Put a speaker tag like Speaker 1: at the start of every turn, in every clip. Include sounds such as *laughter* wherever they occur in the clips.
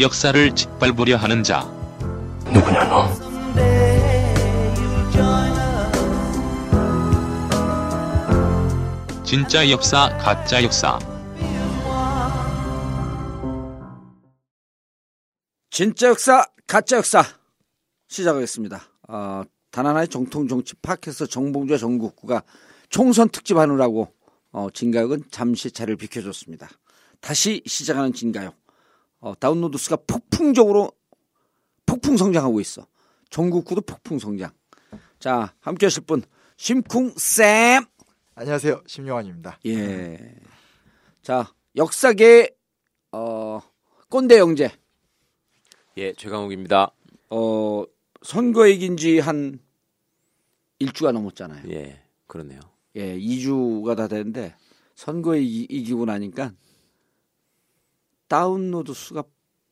Speaker 1: 역사를 짓밟으려 하는 자
Speaker 2: 누구냐 너?
Speaker 3: Someday you'll join us.
Speaker 1: 진짜 역사 가짜 역사
Speaker 4: 진짜 역사, 가짜 역사 시작하겠습니다. 어, 단 하나의 정통 정치 팟캐스트 정봉주와 정국구가 총선 특집 하느라고 어, 진가역은 잠시 자리를 비켜줬습니다. 다시 시작하는 진가역. 어, 다운로드 수가 폭풍적으로 폭풍 성장하고 있어. 정국구도 폭풍 성장. 자, 함께 하실 분 심쿵 쌤.
Speaker 5: 안녕하세요. 심영환입니다.
Speaker 4: 예. 자, 역사계 어, 꼰대 영재.
Speaker 6: 예, 최강욱입니다.
Speaker 4: 어, 선거 이긴 지한 일주가 넘었잖아요.
Speaker 6: 예, 그렇네요.
Speaker 4: 예, 2주가 다 되는데 선거에 이, 이기고 나니까 다운로드 수가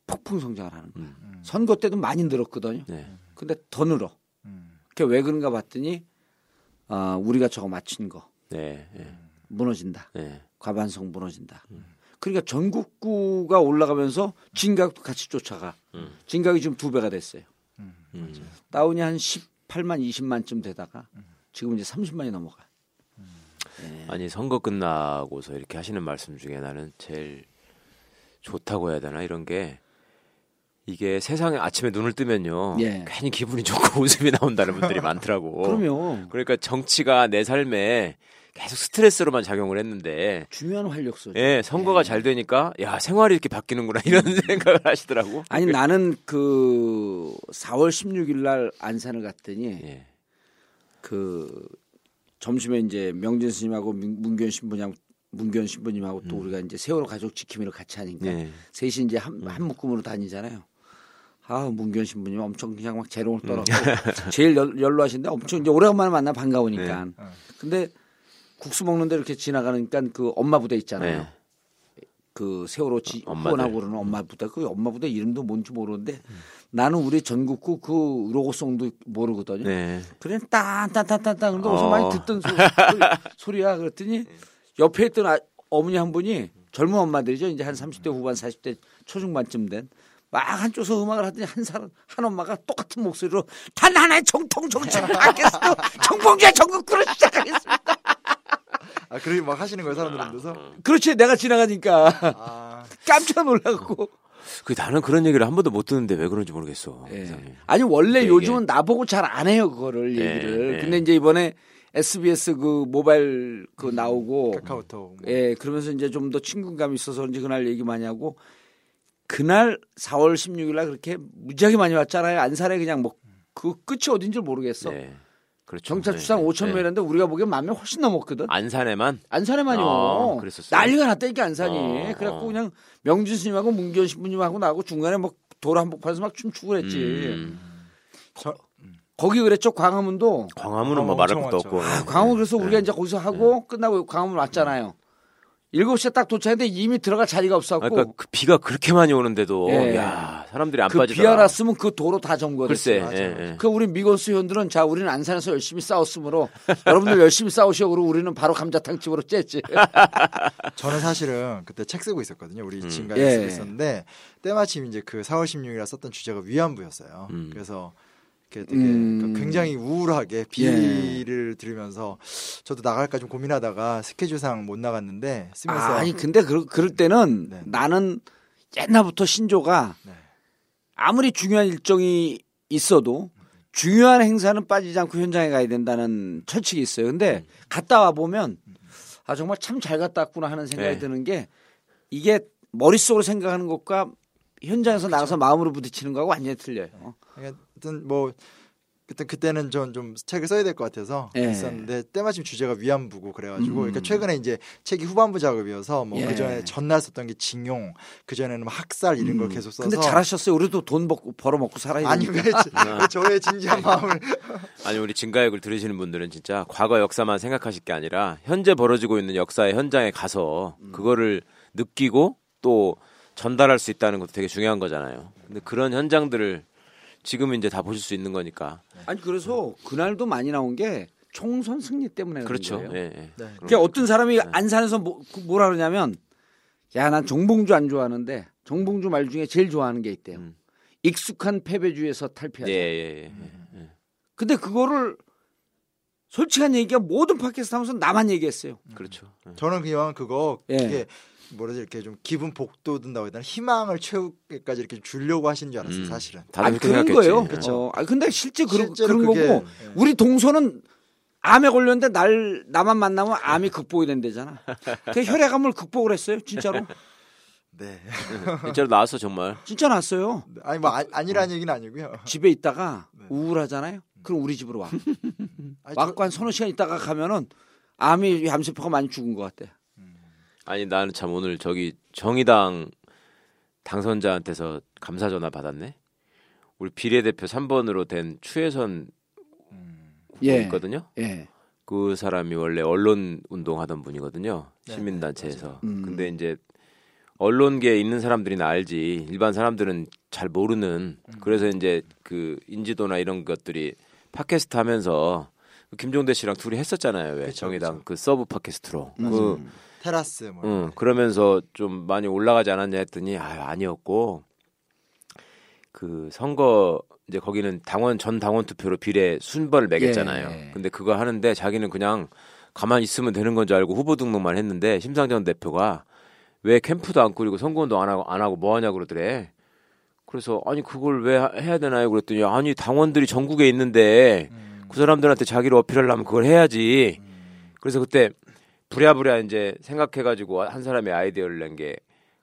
Speaker 4: 폭풍 성장을 하는 거야.
Speaker 6: 음.
Speaker 4: 선거 때도 많이 늘었거든요.
Speaker 6: 네.
Speaker 4: 근데 더 늘어.
Speaker 5: 음.
Speaker 4: 그게 왜 그런가 봤더니 아, 우리가 저거 맞춘 거
Speaker 6: 네, 예,
Speaker 4: 무너진다.
Speaker 6: 네.
Speaker 4: 과반성 무너진다. 그러니까 전국구가 올라가면서 진각도 같이 쫓아가.
Speaker 6: 음.
Speaker 4: 진각이 지금 두 배가 됐어요.
Speaker 6: 음.
Speaker 4: 다운이 한 18만, 20만쯤 되다가 지금 이제 30만이 넘어가.
Speaker 6: 아니 선거 끝나고서 이렇게 하시는 말씀 중에 나는 제일 좋다고 해야 되나 이런 게 이게 세상에 아침에 눈을 뜨면요
Speaker 4: 예.
Speaker 6: 괜히 기분이 좋고 *laughs* 웃음이 나온다는 분들이 많더라고.
Speaker 4: 그러면
Speaker 6: 그러니까 정치가 내 삶에 계속 스트레스로만 작용을 했는데
Speaker 4: 중요한 활력소죠.
Speaker 6: 예 선거가 잘 되니까 야 생활이 이렇게 바뀌는구나 이런 생각을 하시더라고.
Speaker 4: 아니 나는 그 4월 16일 날 안산을 갔더니
Speaker 6: 예.
Speaker 4: 그 점심에 이제 명진 스님하고 문- 문견 신부님 문견 신부님하고 또 우리가 이제 세월호 가족 지킴이를 같이 하니까
Speaker 6: 예.
Speaker 4: 셋이 이제 한, 한 묶음으로 다니잖아요. 아 문견 신부님 엄청 그냥 막 재롱을 떨었고 *laughs* 제일 연, 연로하신데 엄청 이제 오래간만에 만나 반가우니까.
Speaker 5: 네.
Speaker 4: 근데 국수 먹는데 이렇게 지나가니까 그 엄마 부대 있잖아요.
Speaker 6: 네.
Speaker 4: 그 세월호 지,
Speaker 6: 어.
Speaker 4: 후원하고 그러는 엄마 부대 그 엄마 부대 이름도 뭔지 모르는데 나는 우리 전국구 그 로고송도 모르거든요.
Speaker 6: 네.
Speaker 4: 그래 딴딴딴딴딴 근데 어디서
Speaker 6: 어.
Speaker 4: 많이 듣던 소, 소리, 야 그랬더니 옆에 있던 아, 어머니 한 분이 젊은 엄마들이죠 이제 한 30대 후반 40대 초중반쯤 된 막 한쪽에서 음악을 하더니 한 사람 한 엄마가 똑같은 목소리로 단 하나의 정통 정치 팟캐스트 *laughs* 정봉주의 전국구를 시작하겠습니다.
Speaker 5: 아, 그렇게 막 하시는 거예요, 사람들한테서?
Speaker 4: 그렇지 내가 지나가니까
Speaker 5: 아, *laughs*
Speaker 4: 깜짝 놀라고.
Speaker 6: 그 나는 그런 얘기를 한 번도 못 듣는데 왜 그런지 모르겠어.
Speaker 4: 예. 아니 원래
Speaker 6: 그
Speaker 4: 요즘은 나보고 잘 안 해요 그거를
Speaker 6: 예,
Speaker 4: 얘기를.
Speaker 6: 예.
Speaker 4: 근데 이제 이번에 SBS 그 모바일 그 나오고
Speaker 5: 카카오톡. 뭐.
Speaker 4: 예, 그러면서 이제 좀 더 친근감이 있어서 그런지 그날 얘기 많이 하고 그날 4월 16일 날 그렇게 무지하게 많이 왔잖아요. 안산에 그냥 뭐 그 끝이 어딘지 모르겠어.
Speaker 6: 네. 그렇죠.
Speaker 4: 정찰 추산
Speaker 6: 네.
Speaker 4: 5천
Speaker 6: 네.
Speaker 4: 명이었는데 우리가 보기엔 만명 훨씬 넘었거든.
Speaker 6: 안산에만
Speaker 4: 안산에만요.
Speaker 6: 어, 그랬었어요?
Speaker 4: 난리가 났다니까 안산이.
Speaker 6: 어,
Speaker 4: 그래갖고
Speaker 6: 어.
Speaker 4: 그냥 명진 스님하고 문기현 신부님하고 나하고 중간에 뭐 도로 한복판에서 막 춤추고 그랬지.
Speaker 6: 음.
Speaker 5: 저,
Speaker 4: 거기 그랬죠 광화문도.
Speaker 6: 광화문은
Speaker 5: 어,
Speaker 6: 뭐 말할 것도 없고.
Speaker 4: 아, 광화문 그래서 우리가
Speaker 6: 네.
Speaker 4: 이제 거기서 하고 끝나고 광화문 왔잖아요. 7시에 딱 도착했는데 이미 들어갈 자리가 없었고
Speaker 6: 그러니까 그 비가 그렇게 많이 오는데도
Speaker 4: 예.
Speaker 6: 야 사람들이 안
Speaker 4: 그
Speaker 6: 빠지더라.
Speaker 4: 비 하나 쓰면 그 도로 다 점거됐어요.
Speaker 6: 글쎄.
Speaker 5: 맞아,
Speaker 6: 예. 예.
Speaker 4: 그 우리 미건수 회원들은 자 우리는 안산에서 열심히 싸웠으므로 여러분들 열심히 싸우시오 그러고 우리는 바로 감자탕 집으로 쬐지. *laughs*
Speaker 5: 저는 사실은 그때 책 쓰고 있었거든요. 우리
Speaker 6: 음.
Speaker 5: 진가에
Speaker 4: 예.
Speaker 5: 쓰고 있었는데 때마침 이제 그 4월 16일에 썼던 주제가 위안부였어요.
Speaker 6: 음.
Speaker 5: 그래서 되게
Speaker 4: 음. 예.
Speaker 5: 굉장히 우울하게 비를 들으면서 저도 나갈까 좀 고민하다가 스케줄상 못 나갔는데 쓰면서
Speaker 4: 아, 아니 근데 그, 그럴 때는
Speaker 5: 네.
Speaker 4: 나는 옛날부터 신조가
Speaker 5: 네.
Speaker 4: 아무리 중요한 일정이 있어도 중요한 행사는 빠지지 않고 현장에 가야 된다는 철칙이 있어요. 근데 갔다 와 보면 아 정말 참 잘 갔다 왔구나 하는 생각이
Speaker 6: 네.
Speaker 4: 드는 게 이게 머릿속으로 생각하는 것과 현장에서 나가서 마음으로 부딪히는 거하고 완전히 틀려요.
Speaker 5: 하여튼 뭐 그때 그때는 전 좀 책을 써야 될 것 같아서
Speaker 4: 예.
Speaker 5: 있었는데 때마침 주제가 위안부고 그래가지고
Speaker 4: 음.
Speaker 5: 그러니까 최근에 이제 책이 후반부 작업이어서 뭐
Speaker 4: 예.
Speaker 5: 그 전에 전날 썼던 게 징용 그 전에는 뭐 학살 이런 걸 계속 써서
Speaker 4: 음. 근데 잘하셨어요. 우리도 돈 벌고 벌어 먹고 살아야
Speaker 5: 아니. 왜, *laughs* 왜 저의 진지한 마음을 *laughs*
Speaker 6: 아니 우리 진가역을 들으시는 분들은 진짜 과거 역사만 생각하실 게 아니라 현재 벌어지고 있는 역사의 현장에 가서
Speaker 4: 음.
Speaker 6: 그거를 느끼고 또 전달할 수 있다는 것도 되게 중요한 거잖아요. 근데 그런 현장들을 지금은 이제 다 보실 수 있는 거니까.
Speaker 4: 아니 그래서 그날도 많이 나온 게 총선 승리 때문에
Speaker 6: 그렇죠.
Speaker 4: 거예요.
Speaker 6: 예, 예.
Speaker 5: 네.
Speaker 4: 그러니까 어떤 사람이 안산에서 뭐, 그 뭐라 그러냐면 야 난 정봉주 안 좋아하는데 정봉주 말 중에 제일 좋아하는 게 있대요.
Speaker 6: 음.
Speaker 4: 익숙한 패배주에서 탈피하자.
Speaker 6: 예, 예, 예. 예.
Speaker 4: 근데 그거를 솔직한 얘기가 모든 팟캐스트 하면서 나만 얘기했어요.
Speaker 6: 그렇죠. 예.
Speaker 5: 저는 그냥 그거
Speaker 4: 예.
Speaker 5: 뭐라지 이렇게 좀 기분 복돋는다고 해야 되나 희망을 채우기까지 이렇게 주려고 하신 줄 알았어요
Speaker 6: 음.
Speaker 5: 사실은.
Speaker 6: 다들
Speaker 4: 아니,
Speaker 6: 그렇게
Speaker 4: 그런
Speaker 6: 생각했지.
Speaker 4: 거예요.
Speaker 6: 그렇죠.
Speaker 4: 어, 아 근데 실제 그런, 그런
Speaker 5: 그게-
Speaker 4: 거고
Speaker 5: 예.
Speaker 4: 우리 동서는 암에 걸렸는데 날 나만 만나면 암이 극복이 된대잖아. *laughs* 그 혈액암을 극복을 했어요, 진짜로.
Speaker 5: 네.
Speaker 6: 진짜로 나왔어 정말.
Speaker 4: 진짜 났어요.
Speaker 5: 아니 뭐 아, 아니라는 얘기는 아니고요.
Speaker 4: 집에 있다가
Speaker 5: 네.
Speaker 4: 우울하잖아요. 그럼 우리 집으로 와.
Speaker 5: 아니,
Speaker 4: 왔고 한 서너 시간 있다가 가면은 암이 암세포가 많이 죽은 것 같아.
Speaker 6: 아니 나는 참 오늘 저기 정의당 당선자한테서 감사 전화 받았네. 우리 비례대표 3번으로 된 추혜선 후보
Speaker 4: 예.
Speaker 6: 있거든요.
Speaker 4: 예.
Speaker 6: 그 사람이 원래 언론 운동하던 분이거든요.
Speaker 5: 네,
Speaker 6: 시민단체에서.
Speaker 4: 음.
Speaker 6: 근데 이제 언론계에 있는 사람들이나 알지 일반 사람들은 잘 모르는
Speaker 5: 음.
Speaker 6: 그래서 이제
Speaker 5: 그그
Speaker 6: 인지도나 이런 것들이 팟캐스트 하면서 그 김종대 씨랑 둘이 했었잖아요. 왜
Speaker 5: 그쵸,
Speaker 6: 정의당
Speaker 5: 그쵸.
Speaker 6: 그 서브 팟캐스트로.
Speaker 4: 음.
Speaker 6: 그
Speaker 5: 테라스 뭐.
Speaker 6: 응, 그러면서 좀 많이 올라가지 않았냐 했더니 아 아니었고 그 선거 이제 거기는 당원 전 당원 투표로 비례 순번을 매겼잖아요.
Speaker 4: 예.
Speaker 6: 근데 그거 하는데 자기는 그냥 가만히 있으면 되는 건 줄 알고 후보 등록만 했는데 심상정 대표가 왜 캠프도 안 꾸리고 선거운동 안 하고 안 하고 뭐 하냐 그러더래. 그래서 아니 그걸 왜 하- 해야 되나요? 그랬더니 아니 당원들이 전국에 있는데
Speaker 5: 음.
Speaker 6: 그 사람들한테 자기를 어필하려면 그걸 해야지. 그래서 그때 부랴부랴 이제 생각해가지고 한 사람의 아이디어를 낸 게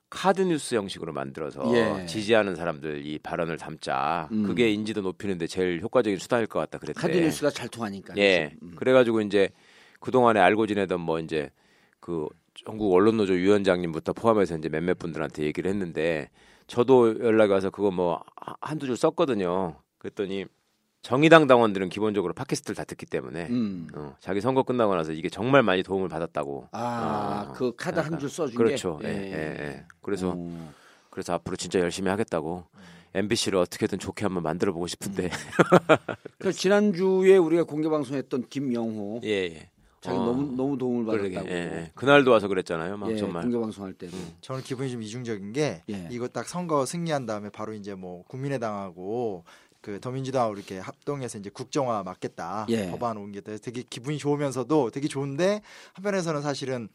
Speaker 6: 카드 뉴스 형식으로 만들어서
Speaker 4: 예.
Speaker 6: 지지하는 사람들 이 발언을 담자.
Speaker 4: 음.
Speaker 6: 그게 인지도 높이는데 제일 효과적인 수단일 것 같다 그랬대.
Speaker 4: 카드 뉴스가 잘 통하니까.
Speaker 6: 예.
Speaker 4: 음.
Speaker 6: 그래가지고 이제 그 동안에 알고 지내던 뭐 이제 그 전국 언론 노조 위원장님부터 포함해서 이제 몇몇 분들한테 얘기를 했는데 저도 연락이 와서 그거 뭐 하- 한두 줄 썼거든요. 그랬더니 정의당 당원들은 기본적으로 팟캐스트를 다 듣기 때문에
Speaker 4: 음.
Speaker 6: 어, 자기 선거 끝나고 나서 이게 정말 많이 도움을 받았다고.
Speaker 4: 아,
Speaker 6: 어,
Speaker 4: 그 카드 한. 줄 써준
Speaker 6: 그렇죠.
Speaker 4: 게.
Speaker 6: 예, 예, 예. 그래서
Speaker 4: 어.
Speaker 6: 그래서 앞으로 진짜 열심히 하겠다고 MBC를 어떻게든 좋게 한번 만들어 보고 싶은데.
Speaker 4: 그 지난주에 우리가 공개 방송했던 김영호
Speaker 6: 예, 예.
Speaker 4: 자기
Speaker 6: 어,
Speaker 4: 너무 너무 도움을
Speaker 6: 그러게,
Speaker 4: 받았다고.
Speaker 6: 예, 예. 그날도 와서 그랬잖아요. 막
Speaker 4: 예,
Speaker 6: 정말.
Speaker 4: 공개 방송할 때.
Speaker 5: 저는 기분이 좀 이중적인 게
Speaker 4: 예.
Speaker 5: 이거 딱 선거 승리한 다음에 바로 이제 뭐 국민의당하고 그 더민주당하고 이렇게 합동해서 이제 국정화 맞겠다
Speaker 4: 예.
Speaker 5: 법안 옮기겠다 해서 되게 기분이 좋으면서도 되게 좋은데 한편에서는 사실은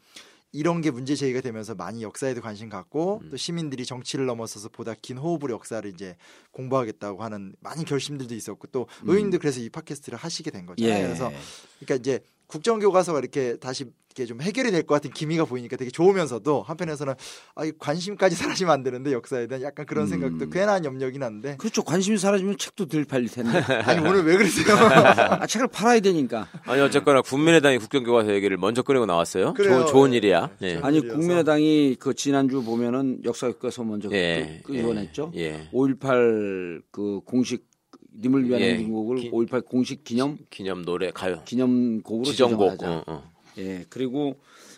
Speaker 5: 이런 게 문제 제기가 되면서 많이 역사에도 관심 갖고
Speaker 6: 음.
Speaker 5: 또 시민들이 정치를 넘어서서 보다 긴 호흡으로 역사를 이제 공부하겠다고 하는 많은 결심들도 있었고 또 의원님도 그래서 이 팟캐스트를 하시게 된 거잖아요.
Speaker 4: 음. 예.
Speaker 5: 그래서 그러니까 이제 국정교과서가 이렇게 다시 이렇게 좀 해결이 될 것 같은 기미가 보이니까 되게 좋으면서도 한편에서는 아, 이 관심까지 *laughs* 사라지면 안 되는데 역사에 대한 약간 그런
Speaker 4: 음.
Speaker 5: 생각도 괜한 염려긴 한데
Speaker 4: 그렇죠. 관심이 사라지면 책도 덜 팔릴 텐데. *laughs*
Speaker 5: 아니 오늘 왜 그러세요? *laughs*
Speaker 4: 아, 책을 팔아야 되니까.
Speaker 6: 아니 어쨌거나 국민의당이 국정교과서 얘기를 먼저 꺼내고 나왔어요.
Speaker 5: 그래요.
Speaker 6: 좋은, 좋은
Speaker 5: 예.
Speaker 6: 일이야.
Speaker 5: 예.
Speaker 6: 예.
Speaker 4: 아니. 국민의당이 그 지난주 보면은 역사교과서 먼저
Speaker 6: 예.
Speaker 4: 의원했죠.
Speaker 6: 예.
Speaker 4: 5.18 그 공식 님을 위한
Speaker 6: 예.
Speaker 4: 행진곡을
Speaker 6: 기-
Speaker 4: 5.18 공식 기념
Speaker 6: 기념 노래 가요.
Speaker 4: 기념곡으로
Speaker 6: 지정곡.
Speaker 4: 지정하자.
Speaker 6: 어, 어.
Speaker 4: 예. 그리고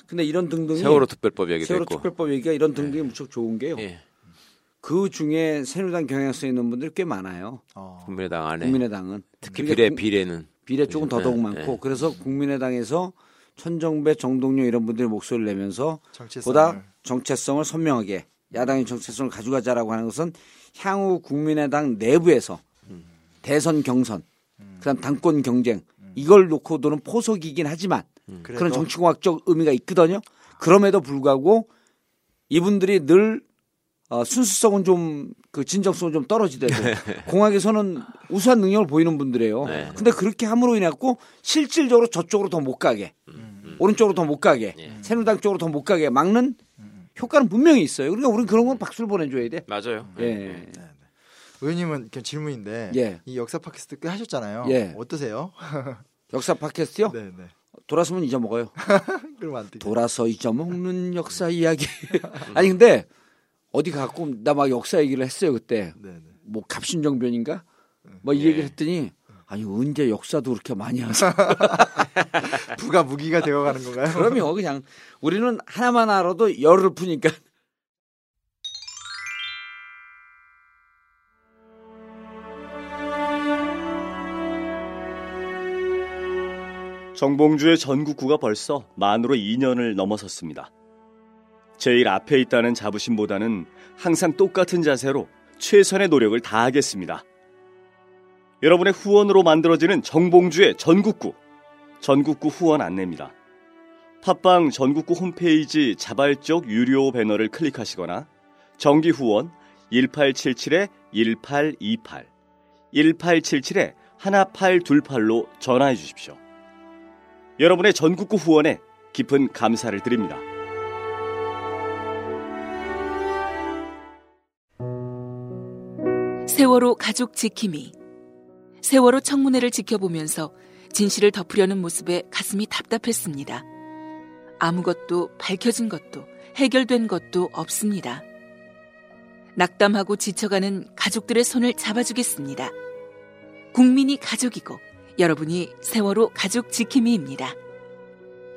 Speaker 4: 근데 이런 등등이
Speaker 6: 세월호 특별법 얘기도
Speaker 4: 세월호
Speaker 6: 했고.
Speaker 4: 특별법 얘기가 이런 등등이 무척 좋은 게요.
Speaker 6: 예.
Speaker 4: 그 중에 새누리당 경향성 있는 분들이 꽤 많아요.
Speaker 5: 어.
Speaker 6: 국민의당 안에
Speaker 4: 국민의당은
Speaker 6: 특히
Speaker 4: 그러니까
Speaker 6: 비례
Speaker 4: 국-
Speaker 6: 비례는
Speaker 4: 비례 쪽은
Speaker 6: 그죠.
Speaker 4: 더더욱
Speaker 6: 예,
Speaker 4: 많고
Speaker 6: 예.
Speaker 4: 그래서 국민의당에서 천정배, 정동영 이런 분들이 목소리를 내면서
Speaker 5: 정체성을
Speaker 4: 보다 정체성을 선명하게 야당의 정체성을 가져가자라고 하는 것은 향후 국민의당 내부에서
Speaker 6: 음.
Speaker 4: 대선 경선, 그다음 당권 경쟁 이걸 놓고 도는 포석이긴 하지만
Speaker 6: 음.
Speaker 4: 그런 정치공학적 의미가 있거든요. 그럼에도 불구하고 이분들이 늘 어, 순수성은 좀 그 진정성은 좀 떨어지더라도 *laughs* 공학에서는 우수한 능력을 보이는 분들이에요.
Speaker 6: 네.
Speaker 4: 근데 그렇게 함으로 인해 갖고 실질적으로 저쪽으로 더 못 가게, 오른쪽으로 더 못 가게,
Speaker 6: 예.
Speaker 4: 새누리당 쪽으로 더 못 가게 막는 효과는 분명히 있어요. 그러니까 우리는 그런 건 박수를 보내줘야 돼.
Speaker 6: 맞아요.
Speaker 4: 예.
Speaker 5: 의원님은 그냥 질문인데
Speaker 4: 예.
Speaker 5: 이 역사 팟캐스트 꽤 하셨잖아요.
Speaker 4: 예.
Speaker 5: 어떠세요? *laughs*
Speaker 4: 역사 팟캐스트요?
Speaker 5: 네, 네.
Speaker 4: 돌아서면 잊어먹어요. *laughs*
Speaker 5: 그럼 안 되죠.
Speaker 4: 돌아서 잊어먹는 역사 이야기. *laughs* 아니 근데 어디 가고 나 막 역사 얘기를 했어요 그때.
Speaker 5: 네, 네.
Speaker 4: 뭐 갑신정변인가? 뭐이 얘기를 했더니 아니 언제 역사도 그렇게 많이 하세요?
Speaker 5: 부가 무기가 되어가는 건가요?
Speaker 4: 그러면 그냥 우리는 하나만 알아도 열을 푸니까.
Speaker 2: 정봉주의 전국구가 벌써 만으로 2년을 넘어섰습니다. 제일 앞에 있다는 자부심보다는 항상 똑같은 자세로 최선의 노력을 다하겠습니다. 여러분의 후원으로 만들어지는 정봉주의 전국구, 전국구 후원 안내입니다. 팟빵 전국구 홈페이지 자발적 유료 배너를 클릭하시거나 정기 후원 1877-1828, 1877-1828로 전화해 주십시오. 여러분의 전국구 후원에 깊은 감사를 드립니다.
Speaker 7: 세월호 가족 지킴이. 세월호 청문회를 지켜보면서 진실을 덮으려는 모습에 가슴이 답답했습니다. 아무것도 밝혀진 것도 해결된 것도 없습니다. 낙담하고 지쳐가는 가족들의 손을 잡아주겠습니다. 국민이 가족이고 여러분이 세월호 가족 지킴이입니다.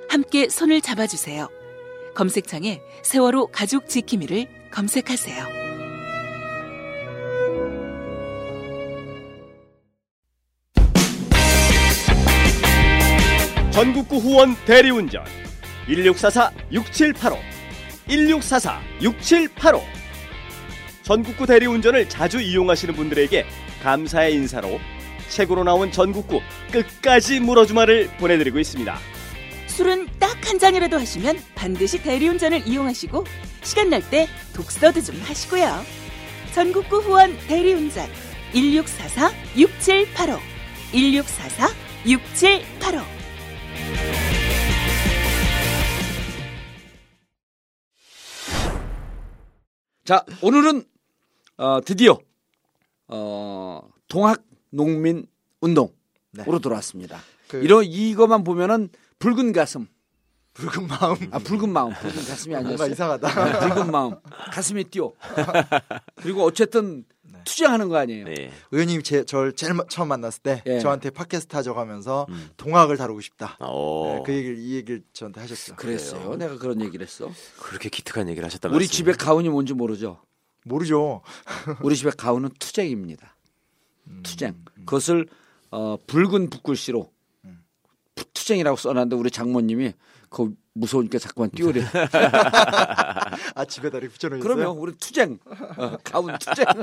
Speaker 7: 함께 손을 잡아주세요. 검색창에 세월호 가족 지킴이를 검색하세요.
Speaker 2: 전국구 후원 대리운전 1644-6785 1644-6785 전국구 대리운전을 자주 이용하시는 분들에게 감사의 인사로 책으로 나온 전국구 끝까지 물어주마를 보내드리고 있습니다.
Speaker 7: 술은 딱 한 잔이라도 하시면 반드시 대리운전을 이용하시고 시간 날 때 독서도 좀 하시고요. 전국구 후원 대리운전 1644-6785 1644-6785
Speaker 4: 자, 오늘은 어, 드디어 어, 동학 농민 운동으로
Speaker 5: 네.
Speaker 4: 돌아왔습니다.
Speaker 5: 그-
Speaker 4: 이런 이거만 보면은 붉은 가슴,
Speaker 5: 붉은 마음.
Speaker 4: 아 붉은 마음, 붉은 가슴이 아니었어요.
Speaker 5: 이상하다.
Speaker 4: 네, 붉은 마음, 가슴이 뛰어. *laughs* 그리고 어쨌든
Speaker 5: 네.
Speaker 4: 투쟁하는 거 아니에요.
Speaker 6: 네.
Speaker 5: 의원님 제, 저를 제일 마- 처음 만났을 때
Speaker 4: 예.
Speaker 5: 저한테 팟캐스트 하자고 하면서
Speaker 6: 음.
Speaker 5: 동학을 다루고 싶다.
Speaker 6: 어,
Speaker 5: 네, 그 얘기를 이 얘기를 저한테 하셨어요.
Speaker 4: 그랬어요. 내가 그런 얘기를 했어.
Speaker 6: 그렇게 기특한 얘기를 하셨단
Speaker 4: 우리
Speaker 6: 말씀이에요.
Speaker 4: 집에 가훈이 뭔지 모르죠.
Speaker 5: 모르죠.
Speaker 4: 우리 집에 가훈은 투쟁입니다.
Speaker 5: 음.
Speaker 4: 투쟁. 그것을 어, 붉은 붓글씨로
Speaker 5: 음.
Speaker 4: 투쟁이라고 써놨는데 우리 장모님이 그 무서우니까 자꾸만 띄우래. *laughs*
Speaker 5: 아 집에다 이렇게 붙여놓으셨어요?
Speaker 4: 그러면 우리 투쟁, 어, 가훈 투쟁. *laughs*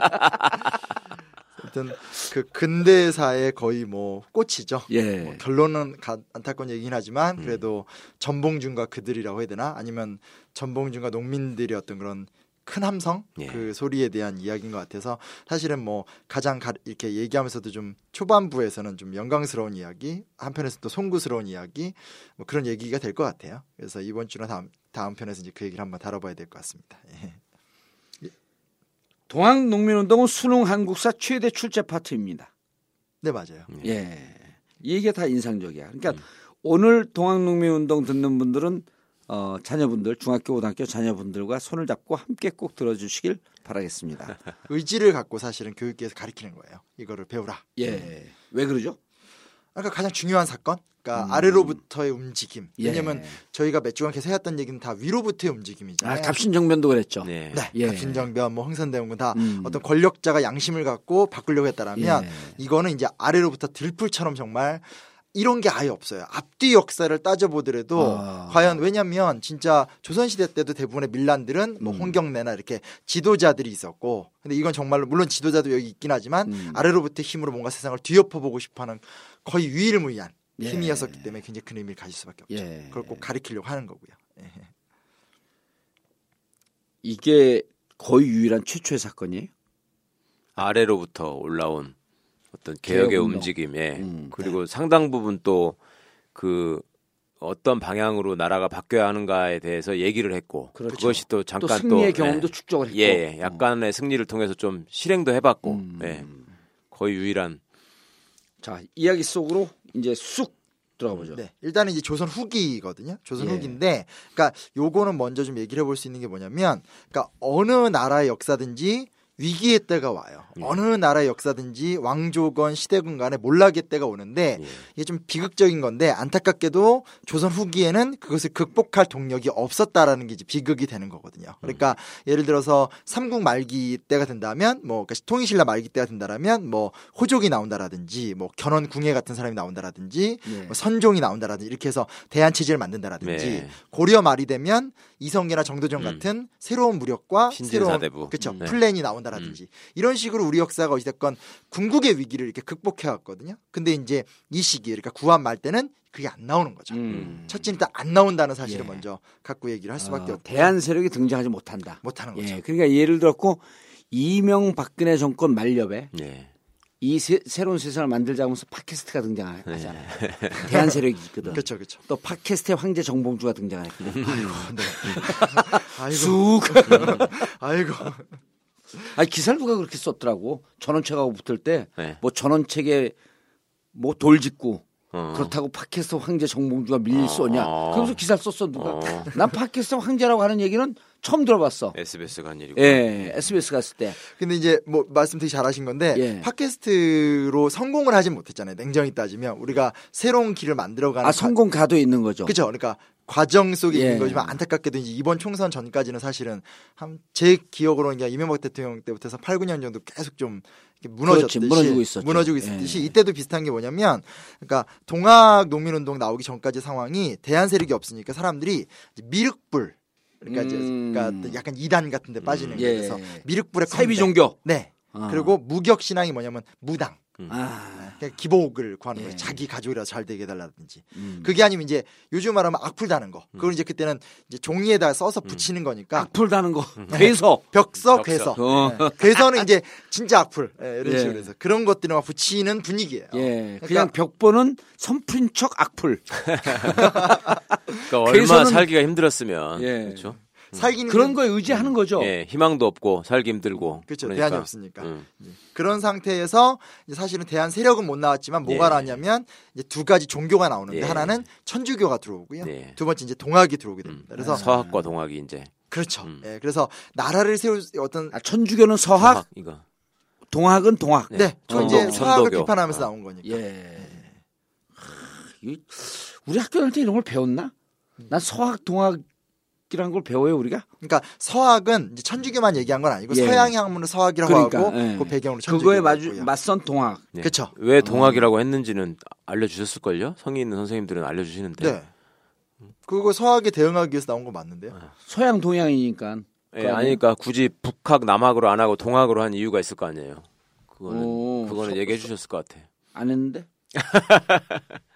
Speaker 5: 하여튼 그 근대사의 거의 뭐 꽃이죠.
Speaker 4: 예.
Speaker 5: 뭐 결론은 가- 안타까운 얘기긴 하지만
Speaker 6: 음.
Speaker 5: 그래도 전봉준과 그들이라고 해야 되나 아니면 전봉준과 농민들의 어떤 그런 큰 함성
Speaker 6: 예.
Speaker 5: 그 소리에 대한 이야기인 것 같아서 사실은 뭐 가장 가, 이렇게 얘기하면서도 좀 초반부에서는 좀 영광스러운 이야기 한편에서 또 송구스러운 이야기 뭐 그런 얘기가 될 것 같아요. 그래서 이번 주나 다음 다음 편에서 이제 그 얘기를 한번 다뤄봐야 될 것 같습니다. 예.
Speaker 4: 동학 농민운동은 수능 한국사 최대 출제 파트입니다.
Speaker 5: 네 맞아요.
Speaker 4: 예. 이 얘기가 다 인상적이야. 그러니까
Speaker 6: 음.
Speaker 4: 오늘 동학농민운동 듣는 분들은 어, 자녀분들 중학교 고등학교 자녀분들과 손을 잡고 함께 꼭 들어주시길 바라겠습니다. *laughs*
Speaker 5: 의지를 갖고 사실은 교육계에서 가리키는 거예요. 이거를 배우라.
Speaker 4: 예. 왜 그러죠?
Speaker 5: 그러니까 가장 중요한 사건. 그러니까
Speaker 4: 음.
Speaker 5: 아래로부터의 움직임.
Speaker 4: 예.
Speaker 5: 왜냐면 저희가 몇 주간 계속 해왔던 얘기는 다 위로부터의 움직임이잖아요.
Speaker 4: 아, 갑신정변도 그랬죠.
Speaker 6: 네.
Speaker 5: 네,
Speaker 4: 예.
Speaker 5: 갑신정변, 뭐 흥선대원군 다
Speaker 4: 음.
Speaker 5: 어떤 권력자가 양심을 갖고 바꾸려고 했다라면
Speaker 4: 예.
Speaker 5: 이거는 이제 아래로부터 들풀처럼 정말 이런 게 아예 없어요. 앞뒤 역사를 따져보더라도
Speaker 4: 아.
Speaker 5: 과연 왜냐면 진짜 조선시대 때도 대부분의 밀란들은 뭐
Speaker 4: 음.
Speaker 5: 홍경래나 이렇게 지도자들이 있었고 근데 이건 정말로 물론 지도자도 여기 있긴 하지만
Speaker 4: 음.
Speaker 5: 아래로부터 힘으로 뭔가 세상을 뒤엎어보고 싶어하는 거의 유일무이한
Speaker 4: 예.
Speaker 5: 힘이었었기 때문에 굉장히 큰 의미를 가질 수밖에 없죠.
Speaker 4: 예.
Speaker 5: 그걸 꼭 가리키려고 하는 거고요. 예.
Speaker 4: 이게 거의 유일한 최초의 사건이에요.
Speaker 6: 아래로부터 올라온 어떤 개혁의
Speaker 4: 개혁운동.
Speaker 6: 움직임, 예.
Speaker 4: 음,
Speaker 6: 그리고 상당 부분 또 그 어떤 방향으로 나라가 바뀌어야 하는가에 대해서 얘기를 했고
Speaker 4: 그렇죠.
Speaker 6: 그것이또
Speaker 4: 또
Speaker 6: 잠깐
Speaker 4: 승리의
Speaker 6: 예.
Speaker 4: 경험도 축적을 했고.
Speaker 6: 예, 예, 약간의 승리를 통해서 좀 실행도 해봤고,
Speaker 4: 음.
Speaker 6: 예, 거의 유일한
Speaker 4: 자 이야기 속으로 이제 쑥 들어가 보죠.
Speaker 5: 네. 일단은 이제 조선 후기거든요. 조선
Speaker 4: 예.
Speaker 5: 후기인데, 그러니까 요거는 먼저 좀 얘기를 해볼 수 있는 게 뭐냐면, 그러니까 어느 나라의 역사든지 위기의 때가 와요.
Speaker 6: 예.
Speaker 5: 어느 나라의 역사든지 왕조건 시대군 간에 몰락의 때가 오는데
Speaker 6: 예.
Speaker 5: 이게 좀 비극적인 건데 안타깝게도 조선 후기에는 그것을 극복할 동력이 없었다라는 게 이제 비극이 되는 거거든요. 그러니까 예를 들어서 삼국 말기 때가 된다면 뭐 그러니까 통일신라 말기 때가 된다라면 뭐 호족이 나온다라든지 뭐 견훤 궁예 같은 사람이 나온다라든지
Speaker 4: 예.
Speaker 5: 뭐 선종이 나온다라든지 이렇게 해서 대한 체제를 만든다라든지
Speaker 6: 네.
Speaker 5: 고려 말이 되면 이성계나 정도전
Speaker 6: 음.
Speaker 5: 같은 새로운 무력과 새로운. 그쵸
Speaker 6: 음. 네.
Speaker 5: 플랜이 나온 다라든지 이런 식으로 우리 역사가 어찌됐건 궁극의 위기를 이렇게 극복해 왔거든요. 근데 이제 이 시기 그러니까 구한 말 때는 그게 안 나오는 거죠.
Speaker 4: 음.
Speaker 5: 첫째 일단 안 나온다는 사실을
Speaker 4: 예.
Speaker 5: 먼저 갖고 얘기를 할 수밖에
Speaker 4: 어,
Speaker 5: 없고
Speaker 4: 대한 세력이 등장하지 못한다.
Speaker 5: 못하는 거죠.
Speaker 4: 예, 그러니까 예를 들었고 이명박근혜 정권 말렵에
Speaker 6: 예.
Speaker 4: 이 새, 새로운 세상을 만들자 하면서 팟캐스트가 등장하잖아요. 대한 세력이 있거든.
Speaker 5: 그렇죠, 그렇죠.
Speaker 4: 또 팟캐스트의 황제 정봉주가 등장했거든.
Speaker 5: 아이고,
Speaker 4: 쑥.
Speaker 5: 아이고,
Speaker 4: 아니 기사를 누가 그렇게 썼더라고. 전원책하고 붙을 때
Speaker 6: 네.
Speaker 4: 뭐 전원책에 뭐 돌 짓고
Speaker 6: 어.
Speaker 4: 그렇다고 팟캐스트 황제 정봉주가 밀릴 수 없냐.
Speaker 6: 어.
Speaker 4: 그러면서 기사를 썼어 누가.
Speaker 6: 어. *laughs*
Speaker 4: 난 팟캐스트 황제라고 하는 얘기는 처음 들어봤어.
Speaker 6: SBS 간 일이고.
Speaker 4: 예, SBS 갔을 때.
Speaker 5: 근데 이제 뭐 말씀 되게 잘하신 건데
Speaker 4: 예.
Speaker 5: 팟캐스트로 성공을 하진 못했잖아요. 냉정히 따지면 우리가 새로운 길을 만들어가는
Speaker 4: 아 성공 가도 있는 거죠.
Speaker 5: 그죠. 그러니까 과정 속에
Speaker 4: 예.
Speaker 5: 있는 거지만 안타깝게도 이제 이번 총선 전까지는 사실은 한 제 기억으로는 그냥 이명박 대통령 때부터 해서 8, 9년 정도 계속 좀 무너졌듯이
Speaker 4: 그렇지, 무너지고 있었죠.
Speaker 5: 무너지고 있었듯이
Speaker 4: 예.
Speaker 5: 이때도 비슷한 게 뭐냐면 그러니까 동학 농민운동 나오기 전까지 상황이 대한 세력이 없으니까 사람들이 이제 미륵불 그러니까 이제
Speaker 4: 음.
Speaker 5: 그러니까 약간 이단 같은 데 빠지는
Speaker 4: 예.
Speaker 5: 거예요. 그래서 미륵불의
Speaker 4: 사이비
Speaker 5: 컨대.
Speaker 4: 종교.
Speaker 5: 네.
Speaker 4: 아.
Speaker 5: 그리고 무격 신앙이 뭐냐면 무당.
Speaker 4: 아.
Speaker 5: 그냥 기복을 구하는
Speaker 4: 예.
Speaker 5: 거예요. 자기 가족이라 잘 되게 해달라든지.
Speaker 4: 음.
Speaker 5: 그게 아니면 이제 요즘 말하면 악플 다는 거. 그걸 이제 그때는 이제 종이에다 써서 붙이는 거니까
Speaker 4: 악플 다는 거. *laughs* 그래서
Speaker 5: 벽서,
Speaker 6: 벽서.
Speaker 5: 괴서.
Speaker 4: 어.
Speaker 5: 예. 괴서는 이제 진짜 악플 예, 이런
Speaker 4: 예.
Speaker 5: 식으로 해서 그런 것들을 막 붙이는 분위기예요.
Speaker 4: 예,
Speaker 5: 그러니까
Speaker 4: 그냥 벽보는 선프린 척 악플. *laughs*
Speaker 6: 그러니까 *laughs* 얼마나 살기가 힘들었으면
Speaker 4: 예.
Speaker 6: 그렇죠.
Speaker 5: 살기는
Speaker 4: 그런
Speaker 5: 좀-
Speaker 4: 거에 의지하는 거죠.
Speaker 6: 예, 희망도 없고 살기 힘들고.
Speaker 5: 그렇죠.
Speaker 6: 그러니까.
Speaker 5: 대안이 없으니까.
Speaker 6: 음.
Speaker 5: 그런 상태에서 이제 사실은 대한 세력은 못 나왔지만 뭐가
Speaker 6: 예.
Speaker 5: 나왔냐면 이제 두 가지 종교가 나오는데
Speaker 6: 예.
Speaker 5: 하나는 천주교가 들어오고요.
Speaker 6: 예.
Speaker 5: 두 번째 이제 동학이 들어오게 됩니다.
Speaker 6: 음.
Speaker 5: 그래서
Speaker 6: 서학과 동학이 이제
Speaker 5: 그렇죠.
Speaker 6: 음.
Speaker 5: 예, 그래서 나라를 세울 수- 어떤
Speaker 4: 아, 천주교는 서학,
Speaker 6: 서학 이거.
Speaker 4: 동학은 동학.
Speaker 5: 네,
Speaker 6: 네.
Speaker 5: 저 이제
Speaker 6: 천도-
Speaker 5: 서학을. 비판하면서
Speaker 6: 아.
Speaker 5: 나온 거니까.
Speaker 4: 예. 우리 학교 다닐 때 이런 걸 배웠나? 난 서학, 동학 이라는 걸 배워요 우리가.
Speaker 5: 그러니까 서학은 이제 천주교만 얘기한 건 아니고
Speaker 4: 예.
Speaker 5: 서양 학문을 서학이라고
Speaker 4: 그러니까,
Speaker 5: 하고
Speaker 4: 예.
Speaker 5: 그 배경으로 천주교.
Speaker 4: 그거에 마주 맞선 동학.
Speaker 6: 네.
Speaker 5: 그쵸.
Speaker 6: 왜 동학이라고 했는지는 알려주셨을 걸요? 성의 있는 선생님들은 알려주시는데.
Speaker 5: 네. 그거 서학에 대응하기 위해서 나온 거 맞는데요.
Speaker 4: 서양 동양이니까.
Speaker 6: 예, 아니니까 굳이 북학 남학으로 안 하고 동학으로 한 이유가 있을 거 아니에요. 그거는
Speaker 4: 오,
Speaker 6: 그거는
Speaker 4: 서-
Speaker 6: 얘기해 주셨을 것 같아.
Speaker 4: 안 했는데. *laughs*